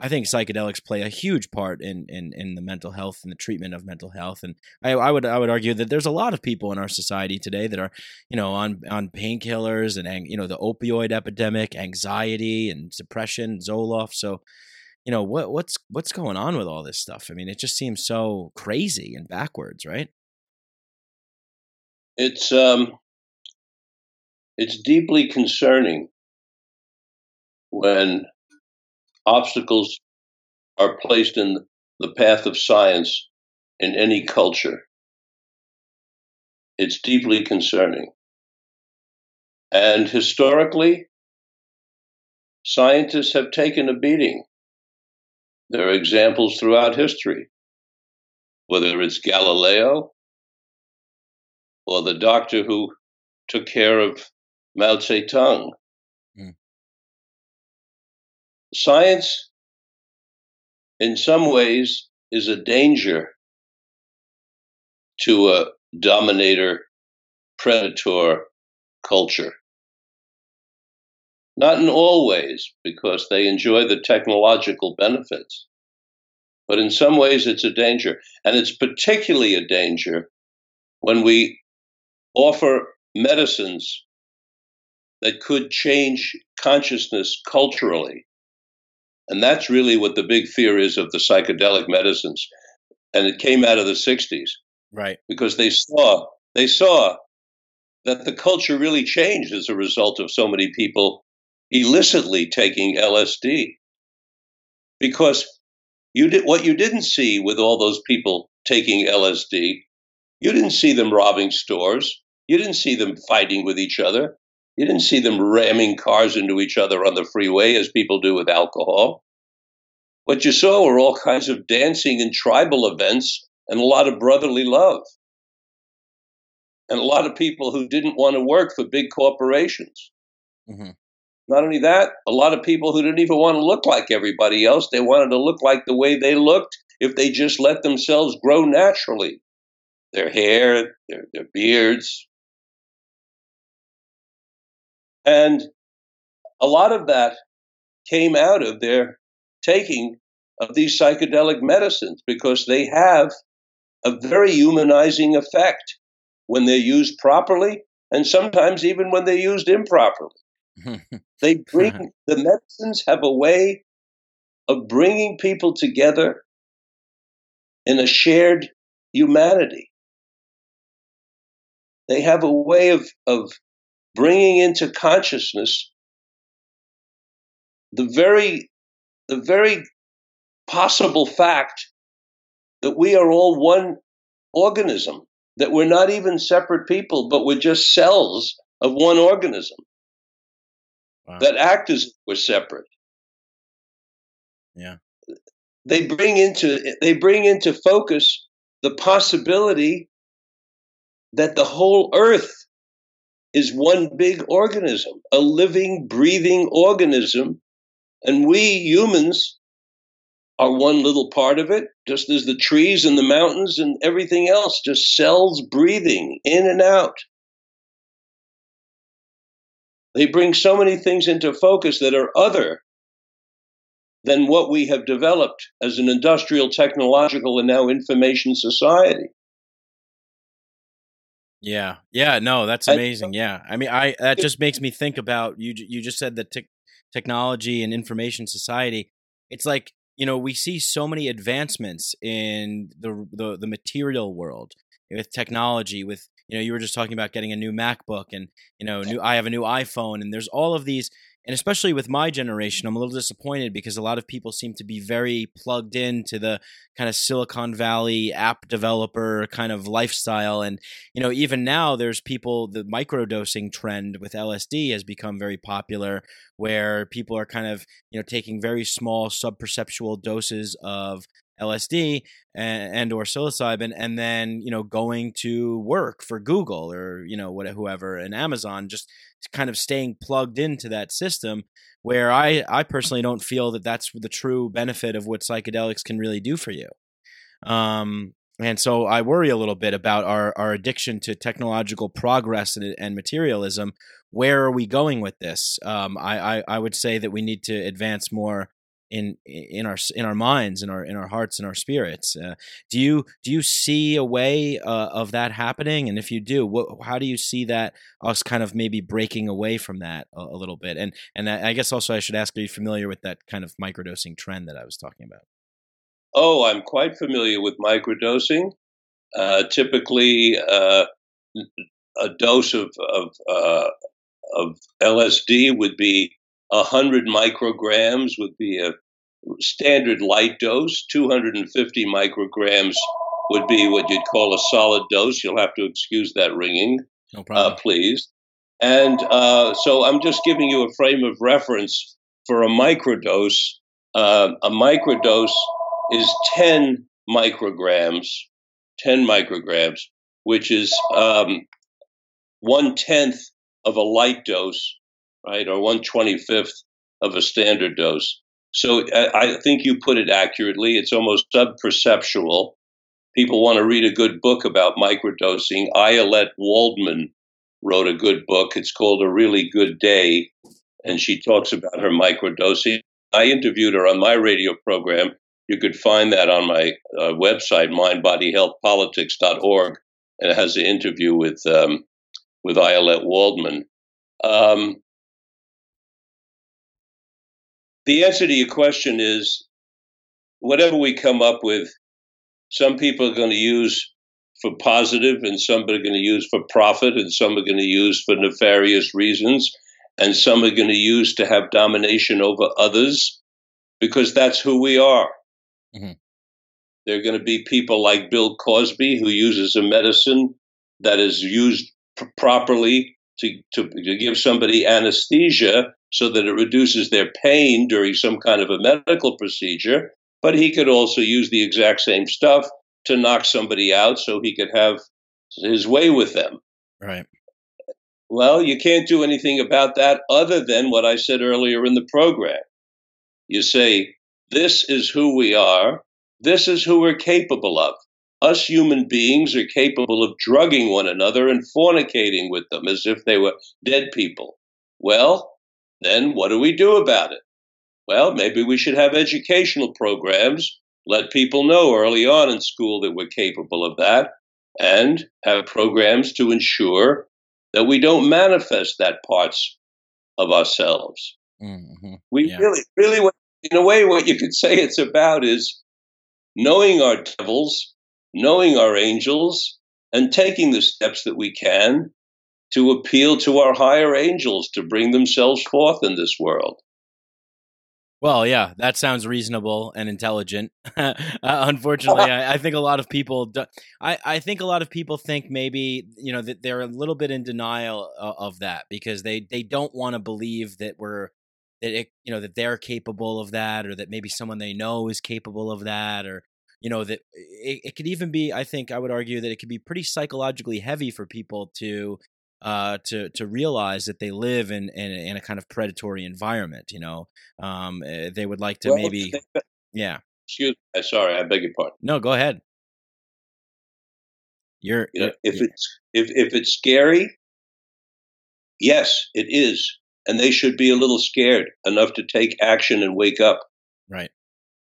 Speaker 1: I think psychedelics play a huge part in in in the mental health and the treatment of mental health. And I, I would I would argue that there's a lot of people in our society today that are you know on on painkillers and you know the opioid epidemic, anxiety and depression, Zoloft. So you know what what's what's going on with all this stuff? I mean it just seems so crazy and backwards right?
Speaker 5: It's um it's deeply concerning when obstacles are placed in the path of science in any culture. It's deeply concerning. And historically scientists have taken a beating there are examples throughout history, whether it's Galileo or the doctor who took care of Mao Zedong. Mm. Science, in some ways, is a danger to a dominator predator culture. Not in all ways, because they enjoy the technological benefits. But in some ways, it's a danger. And it's particularly a danger when we offer medicines that could change consciousness culturally. And that's really what the big fear is of the psychedelic medicines. And it came out of the 60s.
Speaker 1: Right.
Speaker 5: Because they saw they saw that the culture really changed as a result of so many people illicitly taking LSD. Because you did what you didn't see with all those people taking LSD, you didn't see them robbing stores, you didn't see them fighting with each other, you didn't see them ramming cars into each other on the freeway as people do with alcohol. What you saw were all kinds of dancing and tribal events and a lot of brotherly love. And a lot of people who didn't want to work for big corporations. Mm-hmm. Not only that, a lot of people who didn't even want to look like everybody else, they wanted to look like the way they looked if they just let themselves grow naturally. Their hair, their, their beards. And a lot of that came out of their taking of these psychedelic medicines because they have a very humanizing effect when they're used properly and sometimes even when they're used improperly. [LAUGHS] they bring [LAUGHS] the medicines have a way of bringing people together in a shared humanity. They have a way of, of bringing into consciousness the very, the very possible fact that we are all one organism, that we're not even separate people, but we're just cells of one organism wow. that act as we're separate.
Speaker 1: Yeah.
Speaker 5: They bring into they bring into focus the possibility that the whole earth is one big organism, a living, breathing organism, and we humans are one little part of it, just as the trees and the mountains and everything else, just cells breathing in and out. They bring so many things into focus that are other than what we have developed as an industrial, technological, and now information society.
Speaker 1: Yeah, yeah, no, that's amazing. yeah, I mean, I that just makes me think about you. You just said that te- technology and information society. It's like you know we see so many advancements in the the, the material world with technology, with you know you were just talking about getting a new macbook and you know new i have a new iphone and there's all of these and especially with my generation i'm a little disappointed because a lot of people seem to be very plugged into the kind of silicon valley app developer kind of lifestyle and you know even now there's people the microdosing trend with lsd has become very popular where people are kind of you know taking very small subperceptual doses of LSD and, or psilocybin, and then you know going to work for Google or you know what whoever and Amazon, just kind of staying plugged into that system. Where I I personally don't feel that that's the true benefit of what psychedelics can really do for you. Um, and so I worry a little bit about our, our addiction to technological progress and, and materialism. Where are we going with this? Um, I, I, I would say that we need to advance more in in our in our minds, in our in our hearts, and our spirits. Uh, do you do you see a way uh, of that happening? And if you do, what, how do you see that us kind of maybe breaking away from that a, a little bit? And and I guess also I should ask: Are you familiar with that kind of microdosing trend that I was talking about?
Speaker 5: Oh, I'm quite familiar with microdosing. Uh, typically, uh, a dose of of, uh, of LSD would be 100 micrograms, would be a standard light dose. 250 micrograms would be what you'd call a solid dose. You'll have to excuse that ringing,
Speaker 1: no uh,
Speaker 5: please. And uh, so I'm just giving you a frame of reference for a microdose. Uh, a microdose is 10 micrograms, 10 micrograms, which is um, one tenth of a light dose, right, or one twenty fifth of a standard dose. So I, think you put it accurately. It's almost subperceptual. People want to read a good book about microdosing. Ayelet Waldman wrote a good book. It's called A Really Good Day, and she talks about her microdosing. I interviewed her on my radio program you could find that on my uh, website, mindbodyhealthpolitics.org, and it has an interview with um, with Ayelet Waldman. Um, the answer to your question is whatever we come up with, some people are going to use for positive, and some are going to use for profit, and some are going to use for nefarious reasons, and some are going to use to have domination over others because that's who we are. Mm-hmm. There are going to be people like Bill Cosby who uses a medicine that is used pr- properly to, to, to give somebody anesthesia so that it reduces their pain during some kind of a medical procedure. But he could also use the exact same stuff to knock somebody out so he could have his way with them.
Speaker 1: Right.
Speaker 5: Well, you can't do anything about that other than what I said earlier in the program. You say, this is who we are. This is who we're capable of. Us human beings are capable of drugging one another and fornicating with them as if they were dead people. Well, then what do we do about it? Well, maybe we should have educational programs, let people know early on in school that we're capable of that, and have programs to ensure that we don't manifest that parts of ourselves. Mm-hmm. We yeah. really, really, in a way, what you could say it's about is knowing our devils, knowing our angels, and taking the steps that we can to appeal to our higher angels to bring themselves forth in this world.
Speaker 1: Well, yeah, that sounds reasonable and intelligent. [LAUGHS] uh, unfortunately, I, I, think a lot of people. Do, I, I think a lot of people think maybe you know that they're a little bit in denial of, of that because they they don't want to believe that we're that it you know that they're capable of that or that maybe someone they know is capable of that or you know that it, it could even be i think i would argue that it could be pretty psychologically heavy for people to uh to to realize that they live in in, in a kind of predatory environment you know um eh, they would like to well, maybe yeah
Speaker 5: excuse me sorry i beg your pardon
Speaker 1: no go ahead you're,
Speaker 5: you know, if you're, it's if if it's scary yes it is and they should be a little scared enough to take action and wake up.
Speaker 1: Right.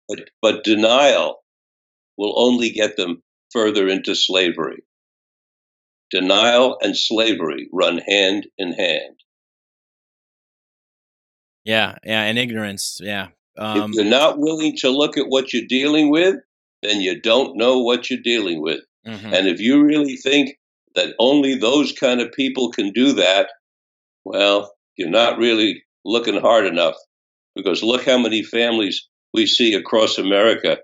Speaker 5: But, but denial will only get them further into slavery. Denial and slavery run hand in hand.
Speaker 1: Yeah, yeah, and ignorance. Yeah.
Speaker 5: Um, if you're not willing to look at what you're dealing with, then you don't know what you're dealing with. Mm-hmm. And if you really think that only those kind of people can do that, well, you're not really looking hard enough because look how many families we see across America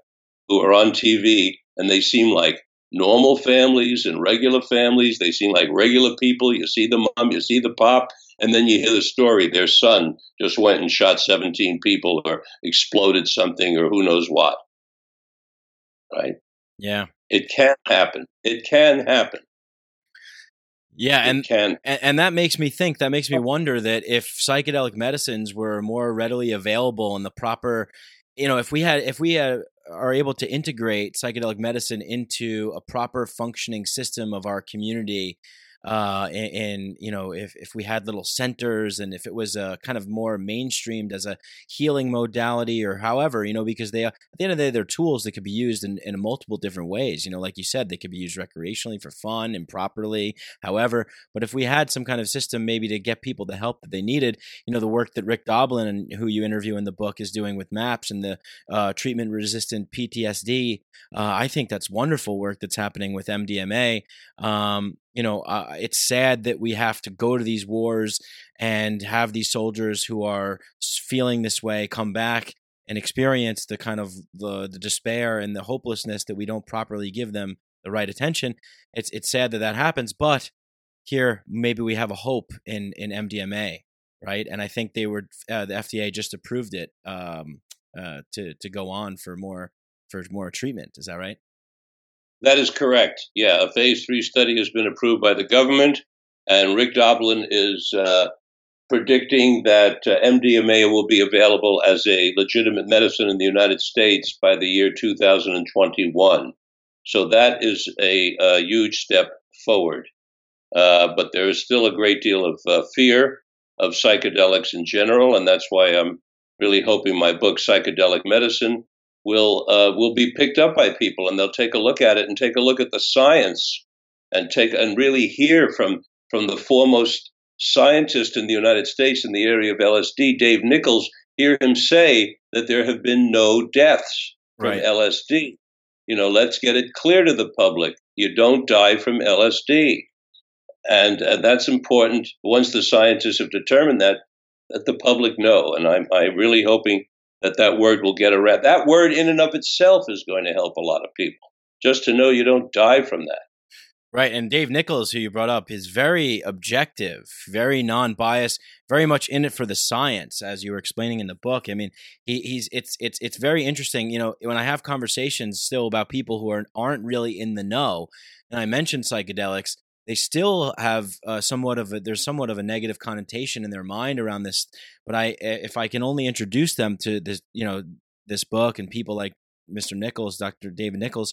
Speaker 5: who are on TV and they seem like normal families and regular families. They seem like regular people. You see the mom, you see the pop, and then you hear the story. Their son just went and shot 17 people or exploded something or who knows what. right?
Speaker 1: Yeah.
Speaker 5: It can happen. It can happen.
Speaker 1: Yeah, and, and and that makes me think. That makes me wonder that if psychedelic medicines were more readily available and the proper, you know, if we had, if we had, are able to integrate psychedelic medicine into a proper functioning system of our community, uh, and, you know if, if we had little centers and if it was a kind of more mainstreamed as a healing modality or however you know because they at the end of the day they're tools that could be used in, in multiple different ways you know like you said they could be used recreationally for fun and properly. However but if we had some kind of system maybe to get people the help that they needed you know the work that rick doblin and who you interview in the book is doing with maps and the uh, treatment resistant ptsd uh, i think that's wonderful work that's happening with mdma um, you know, uh, it's sad that we have to go to these wars and have these soldiers who are feeling this way come back and experience the kind of the, the despair and the hopelessness that we don't properly give them the right attention. It's it's sad that that happens, but here maybe we have a hope in in MDMA, right? And I think they were uh, the FDA just approved it um, uh, to to go on for more for more treatment. Is that right?
Speaker 5: That is correct. Yeah, a phase three study has been approved by the government, and Rick Doblin is uh, predicting that uh, MDMA will be available as a legitimate medicine in the United States by the year 2021. So that is a, a huge step forward. Uh, but there is still a great deal of uh, fear of psychedelics in general, and that's why I'm really hoping my book, Psychedelic Medicine, will uh, will be picked up by people, and they'll take a look at it and take a look at the science, and take and really hear from from the foremost scientist in the United States in the area of LSD, Dave Nichols. Hear him say that there have been no deaths from
Speaker 1: Right.
Speaker 5: LSD. You know, let's get it clear to the public. You don't die from LSD. And, and that's important. Once the scientists have determined that, that the public know. And I'm, I'm really hoping that that word will get around. That word in and of itself is going to help a lot of people. Just to know you don't die from that.
Speaker 1: Right, and Dave Nichols, who you brought up, is very objective, very non-biased, very much in it for the science, as you were explaining in the book. I mean, he, he's it's it's it's very interesting. You know, when I have conversations still about people who are aren't really in the know, and I mention psychedelics, they still have uh, somewhat of a there's somewhat of a negative connotation in their mind around this. But I, if I can only introduce them to this, you know, this book and people like Mr. Nichols, Dr. David Nichols,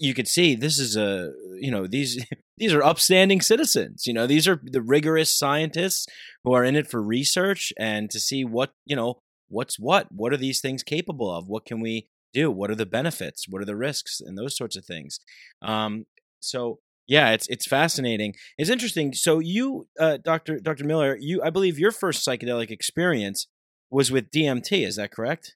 Speaker 1: you could see this is a you know these [LAUGHS] these are upstanding citizens you know these are the rigorous scientists who are in it for research and to see what you know what's what what are these things capable of what can we do what are the benefits what are the risks and those sorts of things um so yeah it's it's fascinating. It's interesting so you uh dr dr miller you i believe your first psychedelic experience was with dmt is that correct?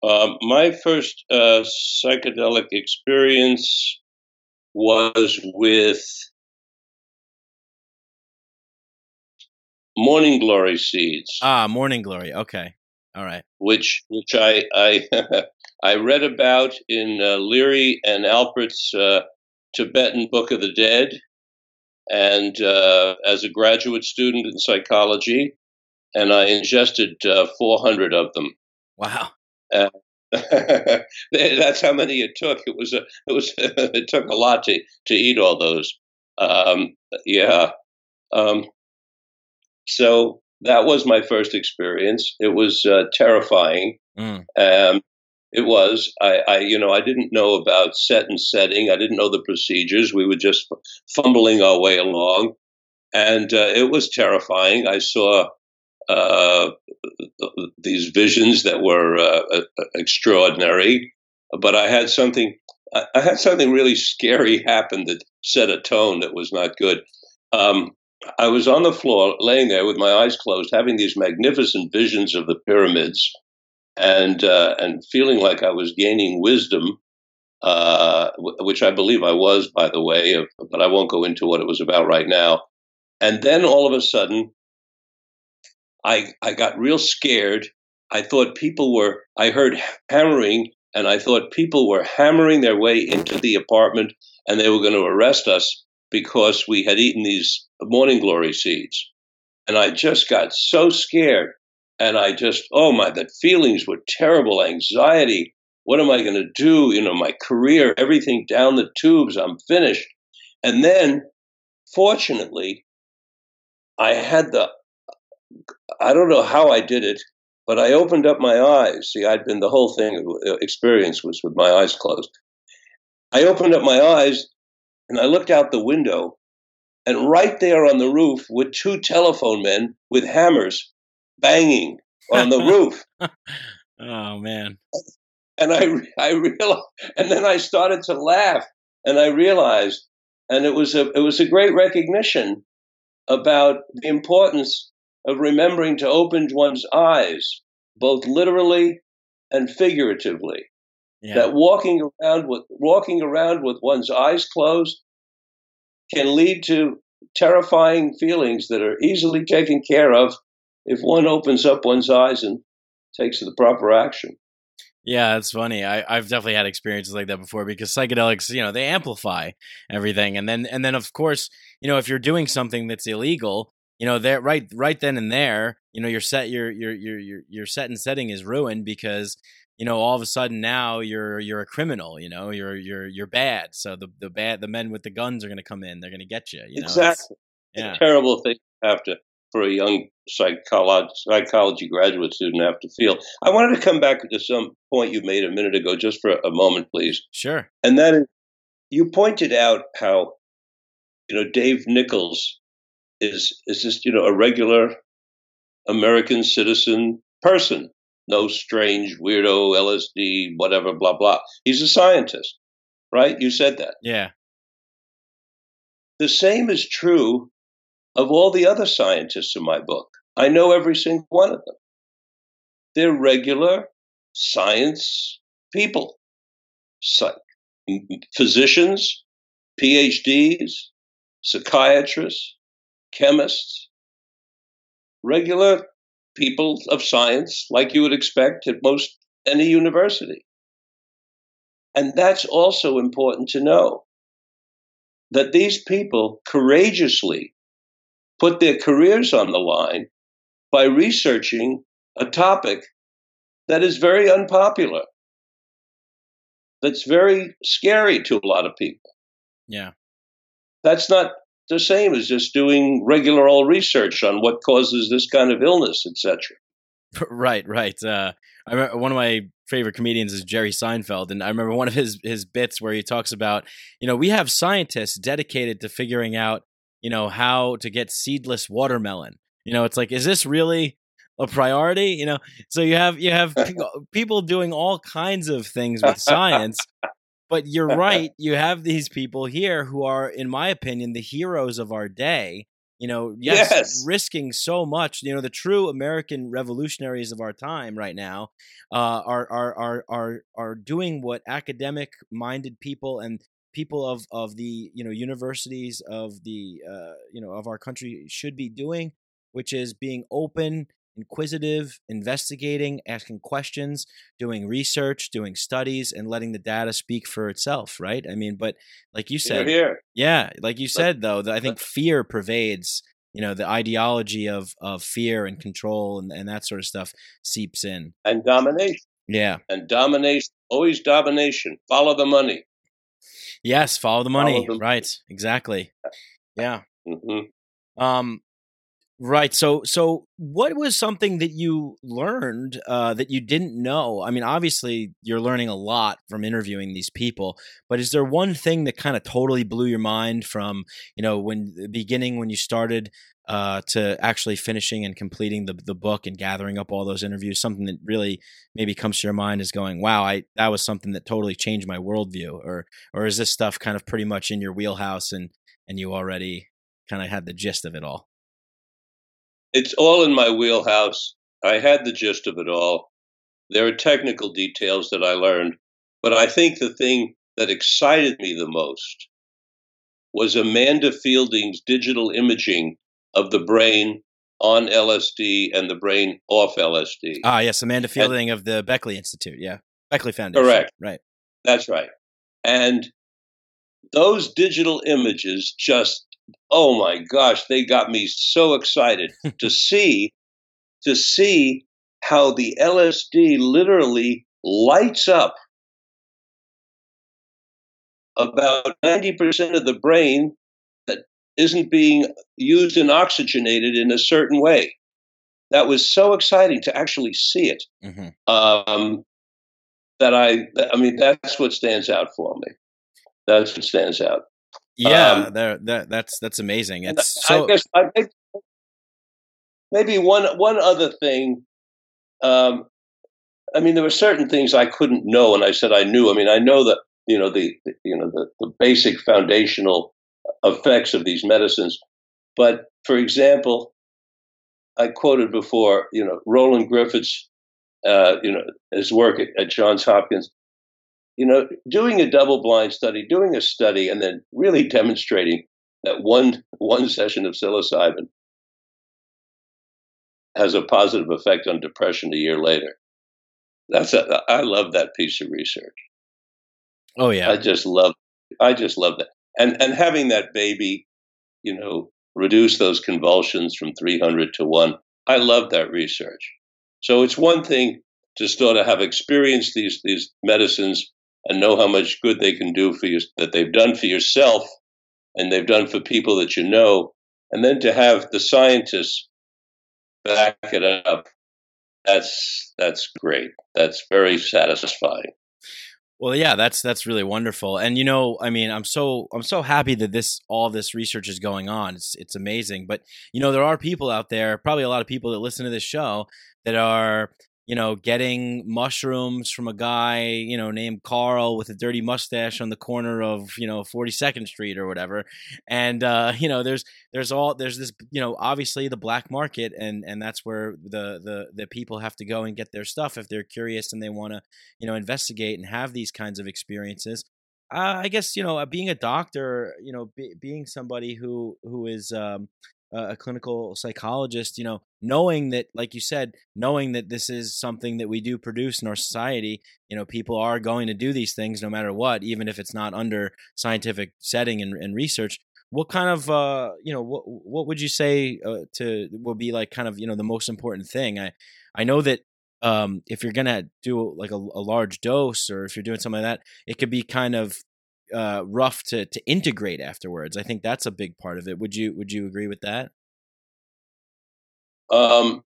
Speaker 5: Um, my first uh, psychedelic experience was with morning glory seeds,
Speaker 1: ah morning glory okay all right.
Speaker 5: Which which I I [LAUGHS] I read about in uh, Leary and Alpert's uh, Tibetan Book of the Dead, and uh, as a graduate student in psychology, and I ingested uh, 400 of them.
Speaker 1: wow [LAUGHS]
Speaker 5: That's how many it took. It was a, it was [LAUGHS] it took a lot to to eat all those. Um, yeah. Um, so that was my first experience. It was uh, terrifying.
Speaker 1: Mm.
Speaker 5: Um, it was. I, I, you know, I didn't know about set and setting. I didn't know the procedures. We were just fumbling our way along, and uh, it was terrifying. I saw uh, these visions that were uh, extraordinary, but I had something. I I had something really scary happen that set a tone that was not good. Um, I was on the floor, laying there with my eyes closed, having these magnificent visions of the pyramids, and uh, and feeling like I was gaining wisdom, uh, w- which I believe I was, by the way. Of, but I won't go into what it was about right now. And then all of a sudden, I I got real scared. I thought people were. I heard hammering, and I thought people were hammering their way into the apartment, and they were going to arrest us because we had eaten these morning glory seeds. And I just got so scared. And I just, oh my, the feelings were terrible anxiety, What am I going to do? You know, my career, everything down the tubes. I'm finished. And then, fortunately, I had the, I don't know how I did it, but I opened up my eyes. See, I'd been the whole thing uh, experience was with my eyes closed. I opened up my eyes and I looked out the window, and right there on the roof were two telephone men with hammers banging on the [LAUGHS] roof.
Speaker 1: oh man!
Speaker 5: And I, I realized, and then I started to laugh, and I realized, and it was a, it was a great recognition about the importance of remembering to open one's eyes, both literally and figuratively. Yeah. That walking around with walking around with one's eyes closed can lead to terrifying feelings that are easily taken care of if one opens up one's eyes and takes the proper action.
Speaker 1: Yeah, it's funny. I, I've definitely had experiences like that before because psychedelics, you know, they amplify everything, and then and then of course, you know, if you're doing something that's illegal, you know, there right right then and there, you know, your set your your your your your set and setting is ruined because you know all of a sudden now you're you're a criminal. You know, you're you're you're bad. So the the bad the men with the guns are going to come in. They're going to get you. You know,
Speaker 5: exactly. yeah. terrible thing to have to for a young psychology psychology graduate student have to feel. I wanted to come back to some point you made a minute ago, just for a moment, please.
Speaker 1: Sure.
Speaker 5: And that is, you pointed out how you know Dave Nichols is is just you know a regular American citizen person, no strange weirdo LSD whatever blah blah. He's a scientist, right? You said that.
Speaker 1: Yeah.
Speaker 5: The same is true of all the other scientists in my book. I know every single one of them. They're regular science people, psych, physicians, PhDs, psychiatrists, chemists, regular people of science like you would expect at most any university. And that's also important to know that these people courageously put their careers on the line by researching a topic that is very unpopular, that's very scary to a lot of people.
Speaker 1: Yeah.
Speaker 5: That's not the same as just doing regular old research on what causes this kind of illness, etc. [LAUGHS]
Speaker 1: Right, right. Uh, I remember one of my favorite comedians is Jerry Seinfeld, and I remember one of his his bits where he talks about, you know, we have scientists dedicated to figuring out, you know, how to get seedless watermelon. You know, it's like, is this really a priority? You know, so you have you have [LAUGHS] people doing all kinds of things with science but you're right. You have these people here who are, in my opinion, the heroes of our day. You know, yes, yes. risking so much. You know, the true American revolutionaries of our time right now uh, are are are are are doing what academic minded people and people of of the you know universities of the uh, you know of our country should be doing, which is being open inquisitive, investigating, asking questions, doing research, doing studies, and letting the data speak for itself, right? I mean, but like you said,
Speaker 5: here.
Speaker 1: yeah, like you said though, I think fear pervades. You know, the ideology of of fear and control and, and that sort of stuff seeps in.
Speaker 5: And domination.
Speaker 1: Yeah.
Speaker 5: And domination, always domination. Follow the money.
Speaker 1: Yes, follow the money. Follow the- right. Exactly. Yeah. Mm-hmm. Um, Right. So, so what was something that you learned uh, that you didn't know? I mean, obviously, you're learning a lot from interviewing these people, but is there one thing that kind of totally blew your mind from you know when the beginning when you started uh, to actually finishing and completing the the book and gathering up all those interviews? Something that really maybe comes to your mind is going, "Wow, I that was something that totally changed my worldview," or or is this stuff kind of pretty much in your wheelhouse and and you already kind of had the gist of it all?
Speaker 5: It's all in my wheelhouse. I had the gist of it all. There are technical details that I learned, but I think the thing that excited me the most was Amanda Feilding's digital imaging of the brain on LSD and the brain off LSD.
Speaker 1: Ah, yes, Amanda Feilding and, of the Beckley Institute. Yeah, Beckley Foundation.
Speaker 5: Correct.
Speaker 1: Right.
Speaker 5: That's right. And those digital images just oh my gosh, they got me so excited [LAUGHS] to see to see how the LSD literally lights up about 90% of the brain that isn't being used and oxygenated in a certain way. That was so exciting to actually see it.
Speaker 1: Mhm.
Speaker 5: Um, that I, I mean, that's what stands out for me. That's what stands out.
Speaker 1: Yeah,
Speaker 5: Um,
Speaker 1: that that's that's amazing. It's
Speaker 5: I
Speaker 1: so
Speaker 5: guess I think maybe one one other thing. Um, I mean, there were certain things I couldn't know, and I said I knew. I mean, I know that you know the the- you know the, the basic foundational effects of these medicines, but for example, I quoted before, you know, Roland Griffiths, uh, you know, his work at, at Johns Hopkins. You know, doing a double-blind study, doing a study, and then really demonstrating that one one session of psilocybin has a positive effect on depression a year later. That's a, I love that piece of research.
Speaker 1: oh yeah,
Speaker 5: I just love I just love that. And and having that baby, you know, reduce those convulsions from 300 to 1. I love that research. So it's one thing to sort of have experienced these these medicines and know how much good they can do for you that they've done for yourself and they've done for people that you know and then to have the scientists back it up that's that's great that's very satisfying
Speaker 1: Well, yeah, that's that's really wonderful. And you know, I mean, I'm so I'm so happy that this all this research is going on. It's it's amazing. But you know, there are people out there, probably a lot of people that listen to this show that are you know getting mushrooms from a guy you know named Carl with a dirty mustache on the corner of you know 42nd Street or whatever. And uh, [LAUGHS] you know, there's there's all there's this you know obviously the black market and and that's where the the the people have to go and get their stuff if they're curious and they want to you know investigate and have these kinds of experiences uh, i guess you know uh, being a doctor you know be, being somebody who who is um, a clinical psychologist you know knowing that like you said knowing that this is something that we do produce in our society you know people are going to do these things no matter what even if it's not under scientific setting and, and research. What kind of uh you know what what would you say uh, to would be like kind of you know the most important thing? I i know that um if you're gonna do like a, a large dose or if you're doing something like that it could be kind of uh rough to to integrate afterwards i think that's a big part of it would you would you agree with that
Speaker 5: Um,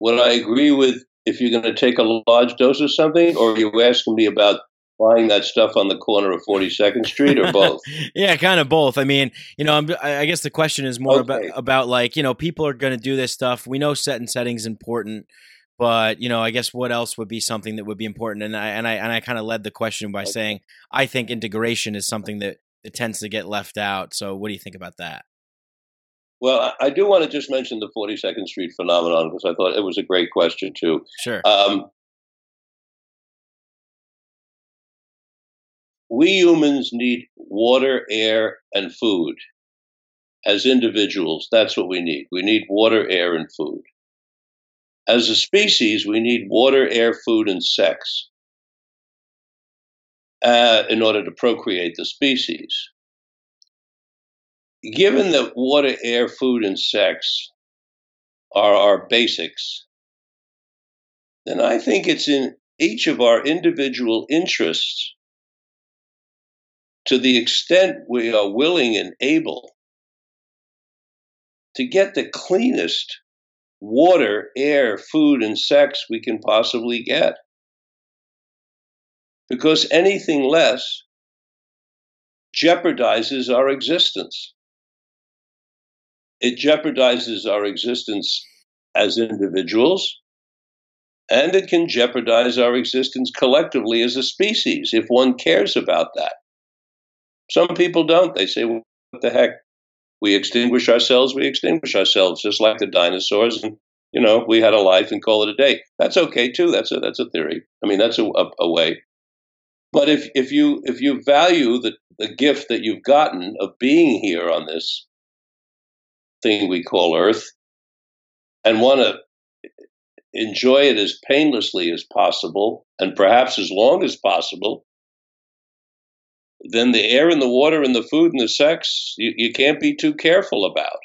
Speaker 5: would I agree with if you're going to take a large dose of something, or are you asking me about buying that stuff on the corner of 42nd Street, or both? [LAUGHS]
Speaker 1: yeah, kind of both. I mean, you know, I'm, I guess the question is more about
Speaker 5: Okay.
Speaker 1: about like you know people are going to do this stuff. We know set and setting is important, but you know, I guess what else would be something that would be important? And I and I and I kind of led the question by saying I think integration is something that that tends to get left out. So, what do you think about that?
Speaker 5: Well, I, I do want to just mention the 42nd Street phenomenon because I thought it was a great question too.
Speaker 1: Sure.
Speaker 5: Um, we humans need water, air, and food. As individuals, that's what we need. We need water, air, and food. As a species, we need water, air, food, and sex uh, in order to procreate the species. Given that water, air, food, and sex are our basics, then I think it's in each of our individual interests to the extent we are willing and able to get the cleanest water, air, food, and sex we can possibly get. Because anything less jeopardizes our existence. It jeopardizes our existence as individuals, and it can jeopardize our existence collectively as a species if one cares about that. Some people don't. They say, what the heck? We extinguish ourselves, we extinguish ourselves, just like the dinosaurs. And, you know, we had a life and call it a day. That's okay, too. That's a, that's a theory. I mean, that's a, a, a way. But if, if you if you value the, the gift that you've gotten of being here on this thing we call Earth and want to enjoy it as painlessly as possible and perhaps as long as possible, then the air and the water and the food and the sex you, you can't be too careful about.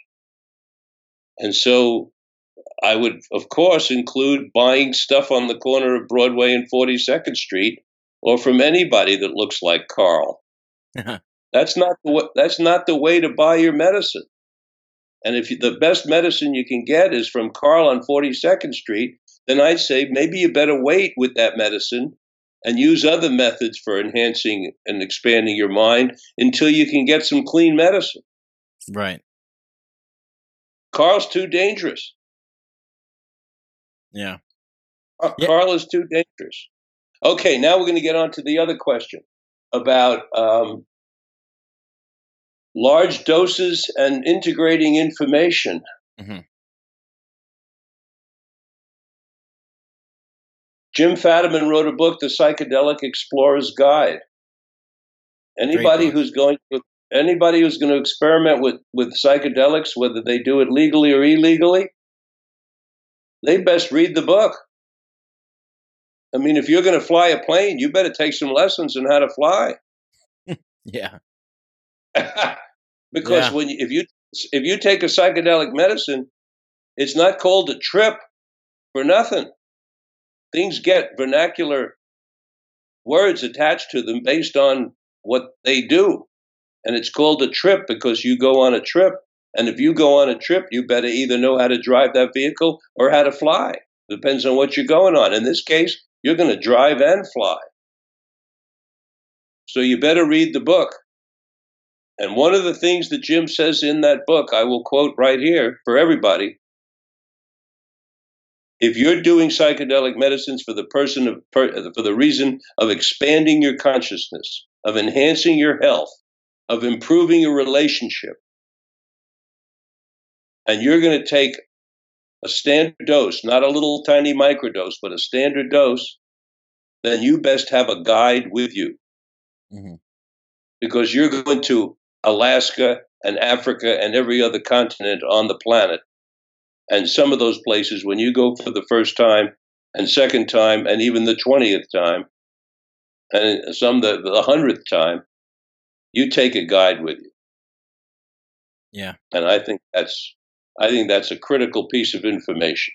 Speaker 5: And so I would, of course, include buying stuff on the corner of Broadway and 42nd Street or from anybody that looks like Carl. [LAUGHS] that's not the that's not the way to buy your medicine. And if you, the best medicine you can get is from Carl on 42nd Street, then I'd say maybe you better wait with that medicine and use other methods for enhancing and expanding your mind until you can get some clean medicine.
Speaker 1: Right.
Speaker 5: Carl's too dangerous.
Speaker 1: Yeah.
Speaker 5: Uh, yeah. Carl is too dangerous. Okay, now we're going to get on to the other question about um, large doses and integrating information. Mm-hmm. Jim Fadiman wrote a book, The Psychedelic Explorer's Guide. Anybody who's going to anybody who's going to experiment with, with psychedelics, whether they do it legally or illegally, they best read the book. I mean, if you're going to fly a plane, you better take some lessons on how to fly. [LAUGHS]
Speaker 1: yeah.
Speaker 5: because yeah. when you, if you if you take a psychedelic medicine, it's not called a trip for nothing. Things get vernacular words attached to them based on what they do. And it's called a trip because you go on a trip. And if you go on a trip, you better either know how to drive that vehicle or how to fly. Depends on what you're going on. In this case, you're going to drive and fly. So you better read the book. And one of the things that Jim says in that book, I will quote right here for everybody. If you're doing psychedelic medicines for the person of, for the reason of expanding your consciousness, of enhancing your health, of improving your relationship, and you're going to take a standard dose, not a little tiny microdose, but a standard dose, then you best have a guide with you. Mm-hmm. Because you're going to Alaska and Africa and every other continent on the planet. And some of those places, when you go for the first time and second time and even the 20th time, and some the, the 100th time, you take a guide with you.
Speaker 1: Yeah.
Speaker 5: And I think that's I think that's a critical piece of information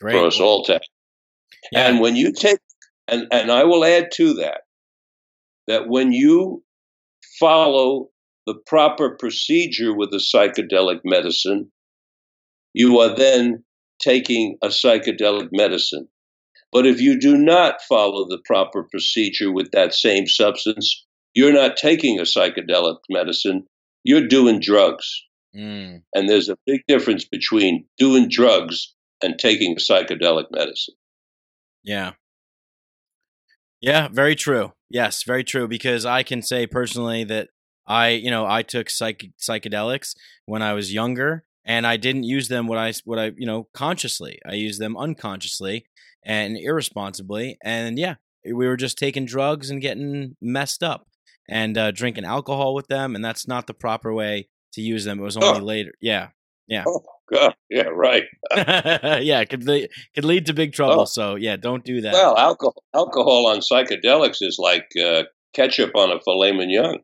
Speaker 1: Great.
Speaker 5: for us all to. Yeah. And when you take and and I will add to that that when you follow the proper procedure with a psychedelic medicine, you are then taking a psychedelic medicine. But if you do not follow the proper procedure with that same substance, you're not taking a psychedelic medicine, you're doing drugs. Mm. And there's a big difference between doing drugs and taking a psychedelic medicine.
Speaker 1: Yeah. Yeah, very true. Yes, very true. Because I can say personally that I, you know, I took psych- psychedelics when I was younger, and I didn't use them what I, what I, you know, consciously. I used them unconsciously and irresponsibly, and yeah, we were just taking drugs and getting messed up and uh, drinking alcohol with them, and that's not the proper way to use them. It was only oh. later. Yeah, yeah.
Speaker 5: Oh God, yeah, right. [LAUGHS]
Speaker 1: yeah, could lead, could lead to big trouble. Oh. So yeah, don't do that.
Speaker 5: Well, alcohol alcohol on psychedelics is like uh, ketchup on a filet mignon.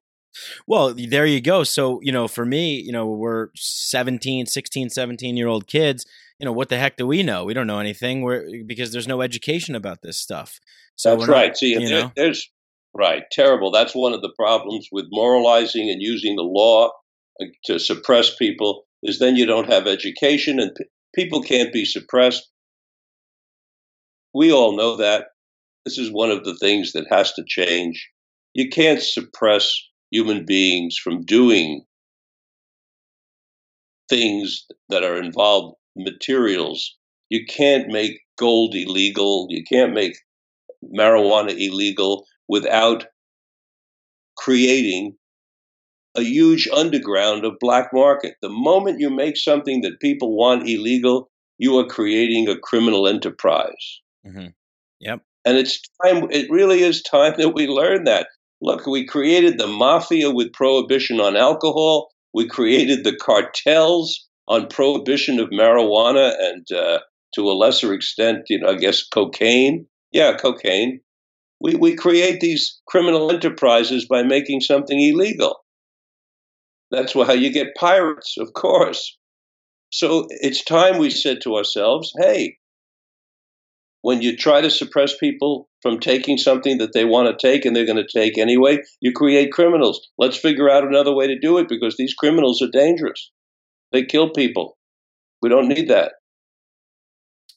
Speaker 1: Well, there you go. So, you know, for me, you know, we're 17, 16, 17 year old kids. You know, what the heck do we know? We don't know anything we're, because there's no education about this stuff. So
Speaker 5: That's right. Not, See, you there, there's right. Terrible. That's one of the problems with moralizing and using the law uh, to suppress people is then you don't have education and p- people can't be suppressed. We all know that. This is one of the things that has to change. You can't suppress human beings from doing things that are involved materials. You can't make gold illegal. You can't make marijuana illegal without creating a huge underground of black market. The moment you make something that people want illegal, you are creating a criminal enterprise.
Speaker 1: Mm-hmm. Yep.
Speaker 5: And it's time, it really is time [LAUGHS] that we learn that. Look, we created the mafia with prohibition on alcohol. We created the cartels on prohibition of marijuana and uh, to a lesser extent, you know, I guess cocaine. Yeah, cocaine. We, we create these criminal enterprises by making something illegal. That's how you get pirates, of course. So it's time we said to ourselves, hey, when you try to suppress people from taking something that they want to take and they're going to take anyway, you create criminals. Let's figure out another way to do it because these criminals are dangerous. They kill people. We don't need that.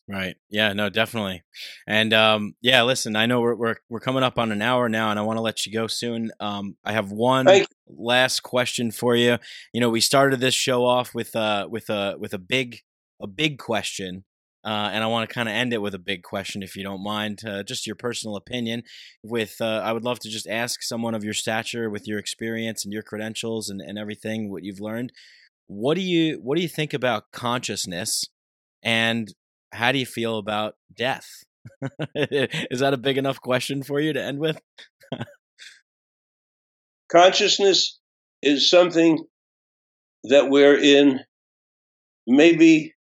Speaker 1: Right. Yeah. No. Definitely. And um, yeah. Listen, I know we're we're we're coming up on an hour now, and I want to let you go soon. Um, I have one last question for you. You know, we started this show off with uh with a with a big a big question, uh, and I want to kind of end it with a big question, if you don't mind, uh, just your personal opinion. With uh, I would love to just ask someone of your stature, with your experience and your credentials and, and everything, what you've learned. What do you what do you think about consciousness, and how do you feel about death? [LAUGHS] Is that a big enough question for you to end with? [LAUGHS]
Speaker 5: Consciousness is something that we're in maybe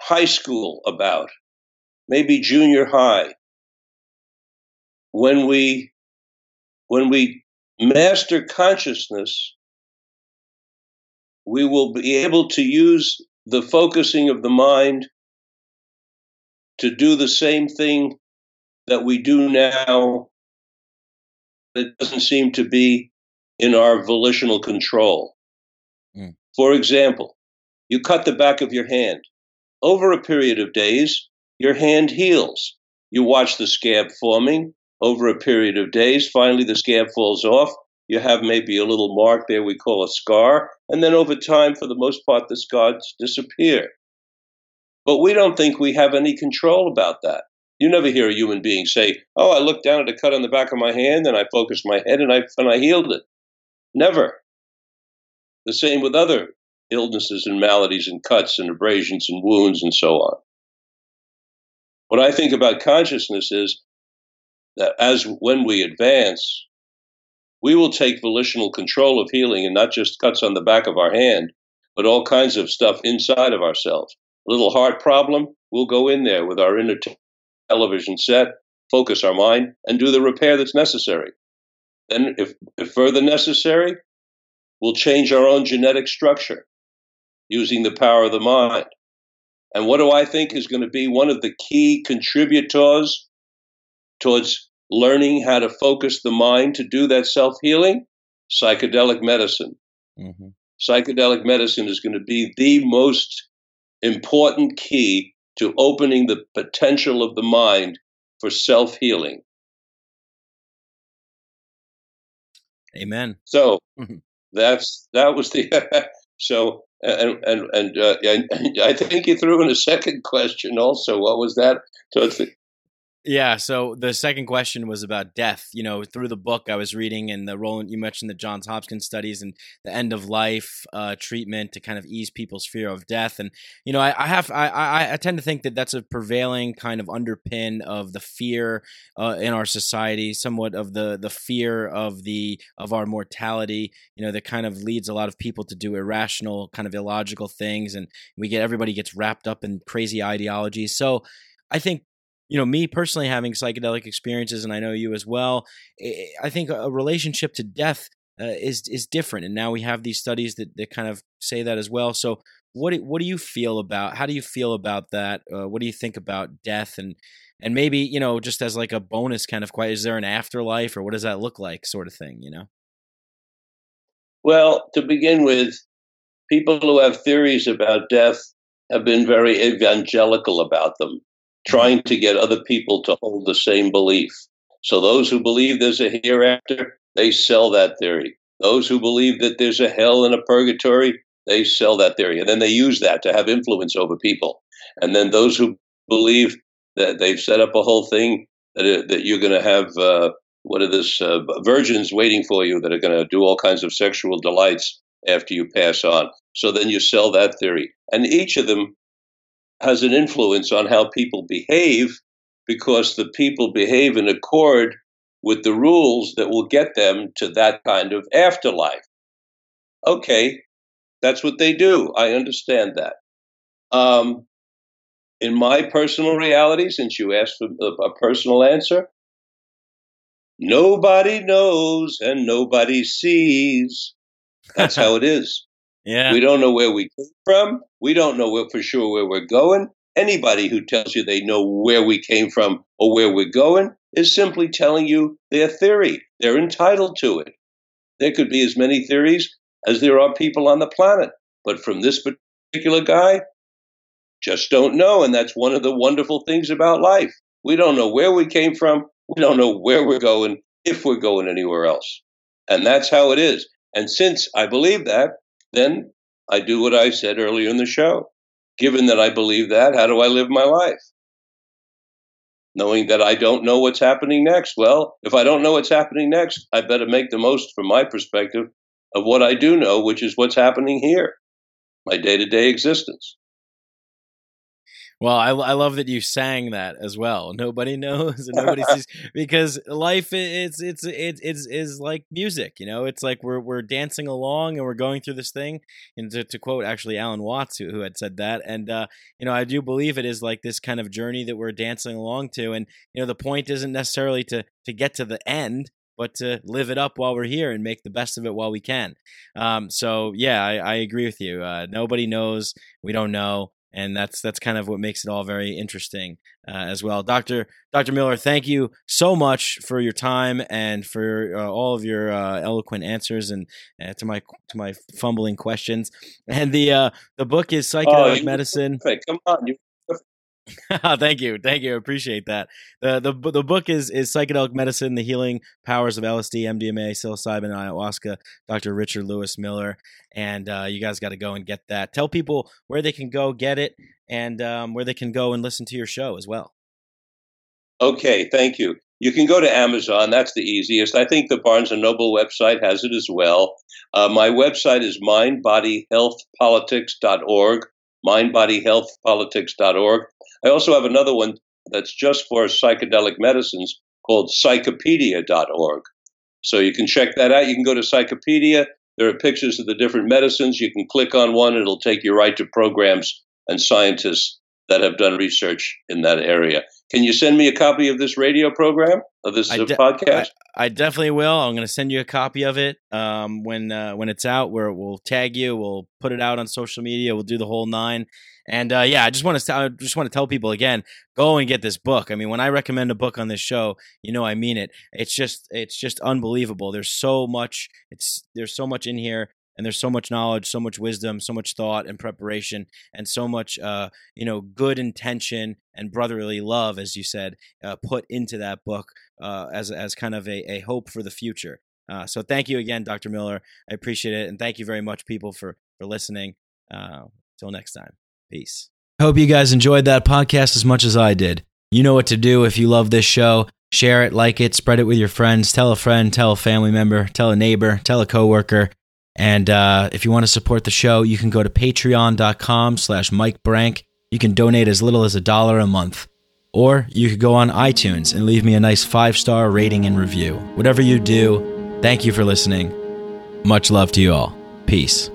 Speaker 5: high school about, maybe junior high. When we when we master consciousness, we will be able to use the focusing of the mind to do the same thing that we do now that doesn't seem to be in our volitional control. Mm. For example, you cut the back of your hand. Over a period of days, your hand heals. You watch the scab forming. Over a period of days, finally the scab falls off. You have maybe a little mark there we call a scar. And then over time, for the most part, the scars disappear. But we don't think we have any control about that. You never hear a human being say, "Oh, I looked down at a cut on the back of my hand and I focused my head and I and I healed it." Never. The same with other illnesses and maladies and cuts and abrasions and wounds and so on. What I think about consciousness is that as when we advance, we will take volitional control of healing and not just cuts on the back of our hand, but all kinds of stuff inside of ourselves a little heart problem, we'll go in there with our inner television set, focus our mind, and do the repair that's necessary. Then, if, if further necessary, we'll change our own genetic structure using the power of the mind. And what do I think is going to be one of the key contributors towards learning how to focus the mind to do that self healing? Psychedelic medicine. Mm-hmm. Psychedelic medicine is going to be the most important key to opening the potential of the mind for self healing.
Speaker 1: Amen.
Speaker 5: So mm-hmm. that's that was the [LAUGHS] so and and and, uh, and I think you threw in a second question also. What was that? So it's
Speaker 1: yeah. So the second question was about death. You know, through the book I was reading and the Roland, you mentioned the Johns Hopkins studies and the end of life uh, treatment to kind of ease people's fear of death. And you know, I, I have I, I, I tend to think that that's a prevailing kind of underpin of the fear uh, in our society, somewhat of the the fear of the of our mortality. You know, that kind of leads a lot of people to do irrational, kind of illogical things, and we get everybody gets wrapped up in crazy ideologies. So I think you know me personally having psychedelic experiences and i know you as well i think a relationship to death uh, is is different and now we have these studies that, that kind of say that as well. So what do, what do you feel about how do you feel about that? Uh, what do you think about death? And and maybe you know just as like a bonus kind of question is there an afterlife or what does that look like sort of thing you know?
Speaker 5: Well to begin with people who have theories about death have been very evangelical about them trying to get other people to hold the same belief. So those who believe there's a hereafter, they sell that theory. Those who believe that there's a hell and a purgatory, they sell that theory. And then they use that to have influence over people. And then those who believe that they've set up a whole thing that, uh, that you're going to have, uh, what are this, uh, virgins waiting for you that are going to do all kinds of sexual delights after you pass on. So then you sell that theory. And each of them has an influence on how people behave because the people behave in accord with the rules that will get them to that kind of afterlife. Okay, that's what they do. I understand that. Um, in my personal reality, since you asked for a personal answer, nobody knows and nobody sees. That's how it is. [LAUGHS]
Speaker 1: Yeah.
Speaker 5: We don't know where we came from. We don't know for sure where we're going. Anybody who tells you they know where we came from or where we're going is simply telling you their theory. They're entitled to it. There could be as many theories as there are people on the planet. But from this particular guy, just don't know. And that's one of the wonderful things about life. We don't know where we came from. We don't know where we're going, if we're going anywhere else. And that's how it is. And since I believe that, then I do what I said earlier in the show. Given that I believe that, how do I live my life? Knowing that I don't know what's happening next. Well, if I don't know what's happening next, I better make the most, from my perspective, of what I do know, which is what's happening here, my day to day existence.
Speaker 1: Well, I, I love that you sang that as well. Nobody [LAUGHS] knows, and nobody sees, because life it's it's it's it's is like music. You know, it's like we're we're dancing along and we're going through this thing. And to, to quote actually Alan Watts, who, who had said that, and uh, you know, I do believe it is like this kind of journey that we're dancing along to. And you know, the point isn't necessarily to to get to the end but to live it up while we're here and make the best of it while we can. Um, so yeah, I, I, agree with you. Uh, nobody knows. We don't know and that's that's kind of what makes it all very interesting uh, as well. Doctor Doctor Miller, thank you so much for your time and for uh, all of your uh, eloquent answers and uh, to my to my fumbling questions. And the uh, the book is oh, psychedelic oh, medicine.
Speaker 5: Perfect. Come on, you [LAUGHS]
Speaker 1: thank you, thank you. Appreciate that. the the The book is is psychedelic medicine: the healing powers of LSD, MDMA, psilocybin, and ayahuasca. Dr. Richard Louis Miller, and uh, you guys got to go and get that. Tell people where they can go get it, and um, where they can go and listen to your show as well.
Speaker 5: Okay, thank you. You can go to Amazon. That's the easiest. I think the Barnes and Noble website has it as well. Uh, my website is mindbodyhealthpolitics.org mindbodyhealthpolitics.org. I also have another one that's just for psychedelic medicines called psychopedia.org. So you can check that out. You can go to Psychopedia. There are pictures of the different medicines. You can click on one, it'll take you right to programs and scientists that have done research in that area. Can you send me a copy of this radio program of this uh, de- podcast?
Speaker 1: I, I, definitely will. I'm going to send you a copy of it um, when uh, when it's out. Where we'll tag you, we'll put it out on social media, we'll do the whole nine. And uh, yeah, I just want to I just want to tell people again, go and get this book. I mean, when I recommend a book on this show, you know I mean it. It's just it's just unbelievable. There's so much. It's there's so much in here and there's so much knowledge so much wisdom so much thought and preparation and so much uh, you know good intention and brotherly love as you said uh, put into that book uh, as, as kind of a, a hope for the future. Uh, so thank you again dr miller. I appreciate it and thank you very much people for for listening. Uh, next time. Peace. Hope you guys enjoyed that podcast as much as i did. You know what to do if you love this show. Share it like it spread it with your friends. Tell a friend tell a family member tell a neighbor tell a coworker and uh, if you want to support the show, you can go to patreon.com slash Mike Brank. You can donate as little as a dollar a month. Or you could go on iTunes and leave me a nice five star rating and review. Whatever you do, thank you for listening. Much love to you all. Peace.